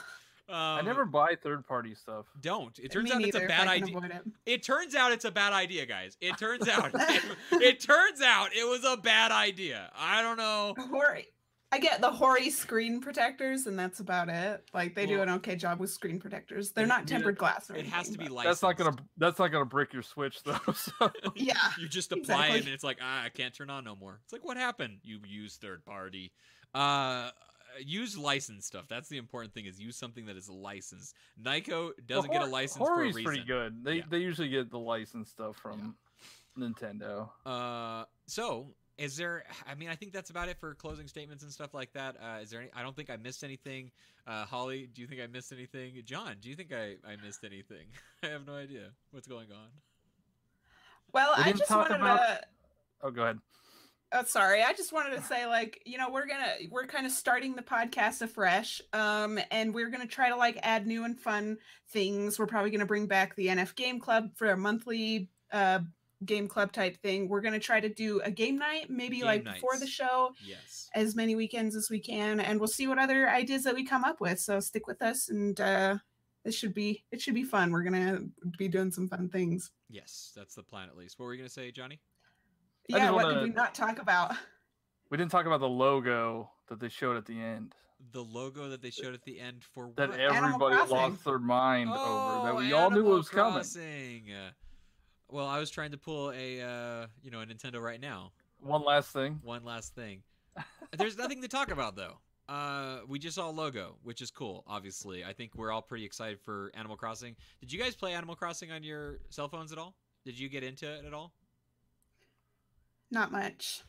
A: Um,
C: I never buy third party stuff.
A: don't. It turns
B: Me
A: out it's a bad idea.
B: it.
A: It turns out it's a bad idea, guys. It turns out it, it turns out it was a bad idea. I don't know.
B: Hori. I get the Hori screen protectors, and that's about it. Like they do an okay job with screen protectors. They're
A: It-
B: not
C: it-
B: tempered glass. Or
A: It has to be
B: anything,
A: licensed.
C: That's not gonna that's not gonna brick your switch though. So.
B: Yeah,
A: you just apply it and it's like ah, I can't turn on no more. It's like what happened? You use third party. Uh use licensed stuff. That's the important thing is use something that is licensed. Nyko doesn't get a
C: Hor-
A: license for a reason.
C: pretty good. They
A: Yeah.
C: they usually get the licensed stuff from Nintendo.
A: Uh so is there I mean I think that's about it for closing statements and stuff like that. Uh is there any I don't think I missed anything. Uh Holly, do you think I missed anything? John, do you think I I missed anything? I have no idea what's going on.
B: Well,
C: We
B: I just
C: talk
B: wanted
C: about-
B: to.
C: Oh, go ahead.
B: Oh, sorry. I just wanted to say, like, you know, we're gonna we're kind of starting the podcast afresh, um, and we're gonna try to like add new and fun things. We're probably gonna bring back the NF Game Club for a monthly uh game club type thing. We're gonna try to do a game night, maybe
A: Game
B: like before the show,
A: Yes.
B: as many weekends as we can, and we'll see what other ideas that we come up with. So stick with us, and uh, it should be it should be fun. We're gonna be doing some fun things.
A: Yes, that's the plan at least. What were you gonna say, Johnny?
B: Yeah, what
C: wanna-
B: did we not talk about?
C: We didn't talk about the logo that they showed at the end.
A: The logo that they showed at the end for
C: That
A: what?
C: everybody lost their mind over. That
A: Oh,
C: we all knew it was coming.
A: Crossing. Uh, well, I was trying to pull a uh, you know a Nintendo right now.
C: One last thing.
A: One last thing. There's nothing to talk about though. Uh, we just saw a logo, which is cool. Obviously, I think we're all pretty excited for Animal Crossing. Did you guys play Animal Crossing on your cell phones at all? Did you get into it at all?
B: Not much.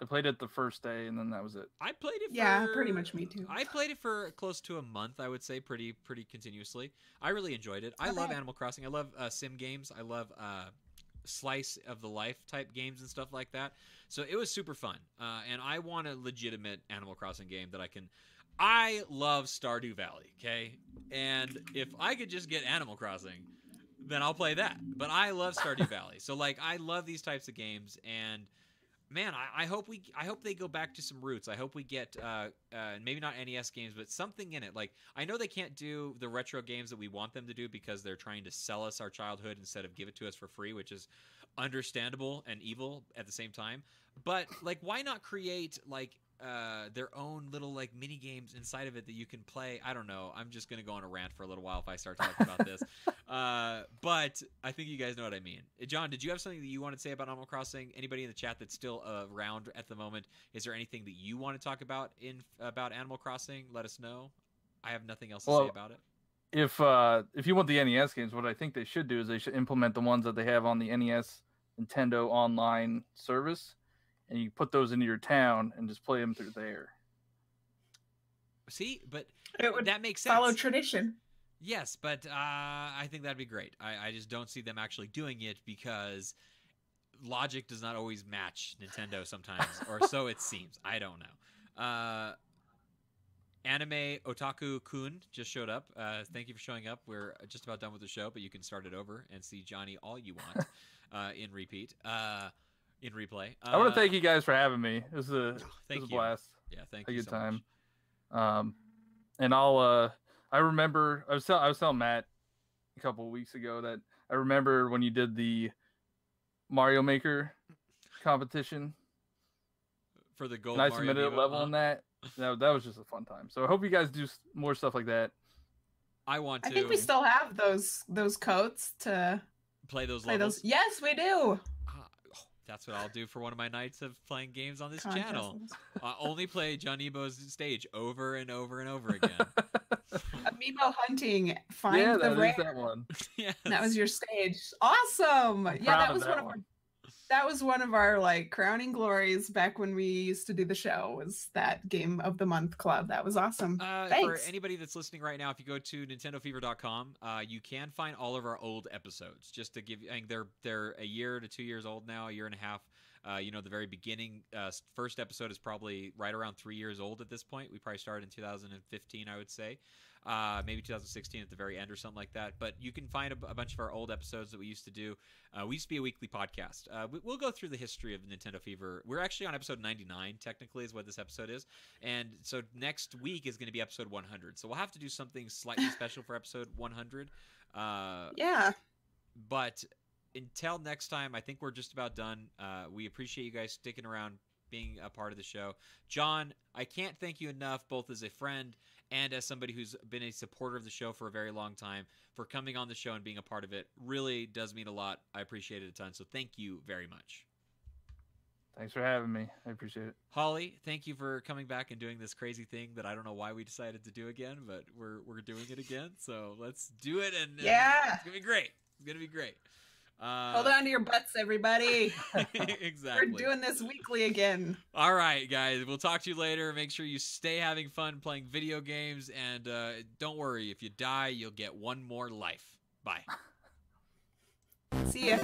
C: I played it the first day, and then that was it.
A: I played it. For,
B: Yeah, pretty much me too.
A: I played it for close to a month. I would say pretty pretty continuously. I really enjoyed it. I
B: Not
A: love. Animal Crossing. I love uh, sim games. I love uh, slice of the life type games and stuff like that. So it was super fun. Uh, and I want a legitimate Animal Crossing game that I can. I love Stardew Valley. Okay, and if I could just get Animal Crossing, then I'll play that. But I love Stardew Valley. So like I love these types of games and man, I, I hope we I hope they go back to some roots. I hope we get uh, uh, maybe not NES games, but something in it. Like I know they can't do the retro games that we want them to do because they're trying to sell us our childhood instead of give it to us for free, which is understandable and evil at the same time. But like, why not create like uh, their own little like mini games inside of it that you can play? I don't know. I'm just gonna go on a rant for a little while if I start talking about this. Uh, but I think you guys know what I mean. Uh, John, did you have something that you want to say about Animal Crossing? Anybody in the chat that's still uh, around at the moment? Is there anything that you want to talk about in about Animal Crossing? Let us know. I have nothing else to say about it.
C: If uh, if you want the NES games, what I think they should do is they should implement the ones that they have on the NES Nintendo Online service, and you put those into your town and just play them through there.
A: See, but
B: It would
A: that makes sense.
B: follow tradition.
A: Yes, but uh, I think that'd be great. I, I just don't see them actually doing it because logic does not always match Nintendo sometimes, or so it seems. I don't know. Uh, Anime Otaku Kun just showed up. Uh, thank you for showing up. We're just about done with the show, but you can start it over and see Johnny all you want uh, in repeat, uh, in replay. Uh,
C: I want to thank you guys for having me. It was a, it
A: Thank
C: was a
A: you.
C: blast.
A: Yeah, thank
C: a
A: you
C: good
A: so much.
C: time. Um, and I'll uh, I remember I was tell, I was telling Matt a couple of weeks ago that I remember when you did the Mario Maker competition,
A: for the gold.
C: and I
A: Mario
C: submitted a level
A: Uh-huh.
C: on that. That that was just a fun time. So I hope you guys do more stuff like that.
A: I want to
B: I think we still have those those coats to
A: play those
B: play
A: levels.
B: those. Yes, we do.
A: That's what I'll do for one of my nights of playing games on this
B: Contest
A: channel.
B: levels.
A: I only play Johniibo's stage over and over and over again.
B: Amiibo hunting. Find
C: yeah,
B: the
C: that is
B: rare.
C: that one.
A: yeah,
B: That was your stage. Awesome.
C: I'm
B: yeah,
C: proud
B: that
C: of
B: was
C: that
B: one of our that was one of our like crowning glories back when we used to do the show was that game of the month club that was awesome
A: Uh, for anybody that's listening right now, if you go to NintendoFever.com, uh, you can find all of our old episodes. Just to give you, I think they're they're a year to two years old now, a year and a half. Uh, you know, the very beginning, uh, first episode is probably right around three years old at this point. We probably started in 2015, I would say, uh, maybe 2016 at the very end or something like that. But you can find a bunch of our old episodes that we used to do. Uh, we used to be a weekly podcast. Uh, we, we'll go through the history of Nintendo Fever. We're actually on episode 99, technically, is what this episode is. And so next week is going to be episode 100. So we'll have to do something slightly special for episode 100. Uh,
B: yeah
A: but until next time, I think we're just about done. Uh, we appreciate you guys sticking around, being a part of the show. John, I can't thank you enough, both as a friend and as somebody who's been a supporter of the show for a very long time, for coming on the show and being a part of it. Really does mean a lot. I appreciate it a ton. So thank you very much.
C: Thanks for having me. I appreciate it.
A: Holly, thank you for coming back and doing this crazy thing that I don't know why we decided to do again, but we're we're doing it again. So let's do it, and, and
B: Yeah.
A: it's gonna be great. It's gonna be great. Uh,
B: hold on to your butts everybody
A: exactly.
B: we're doing this weekly again
A: All right, guys. We'll talk to you later. Make sure you stay having fun playing video games, and uh, don't worry. If you die, you'll get one more life. Bye.
B: see ya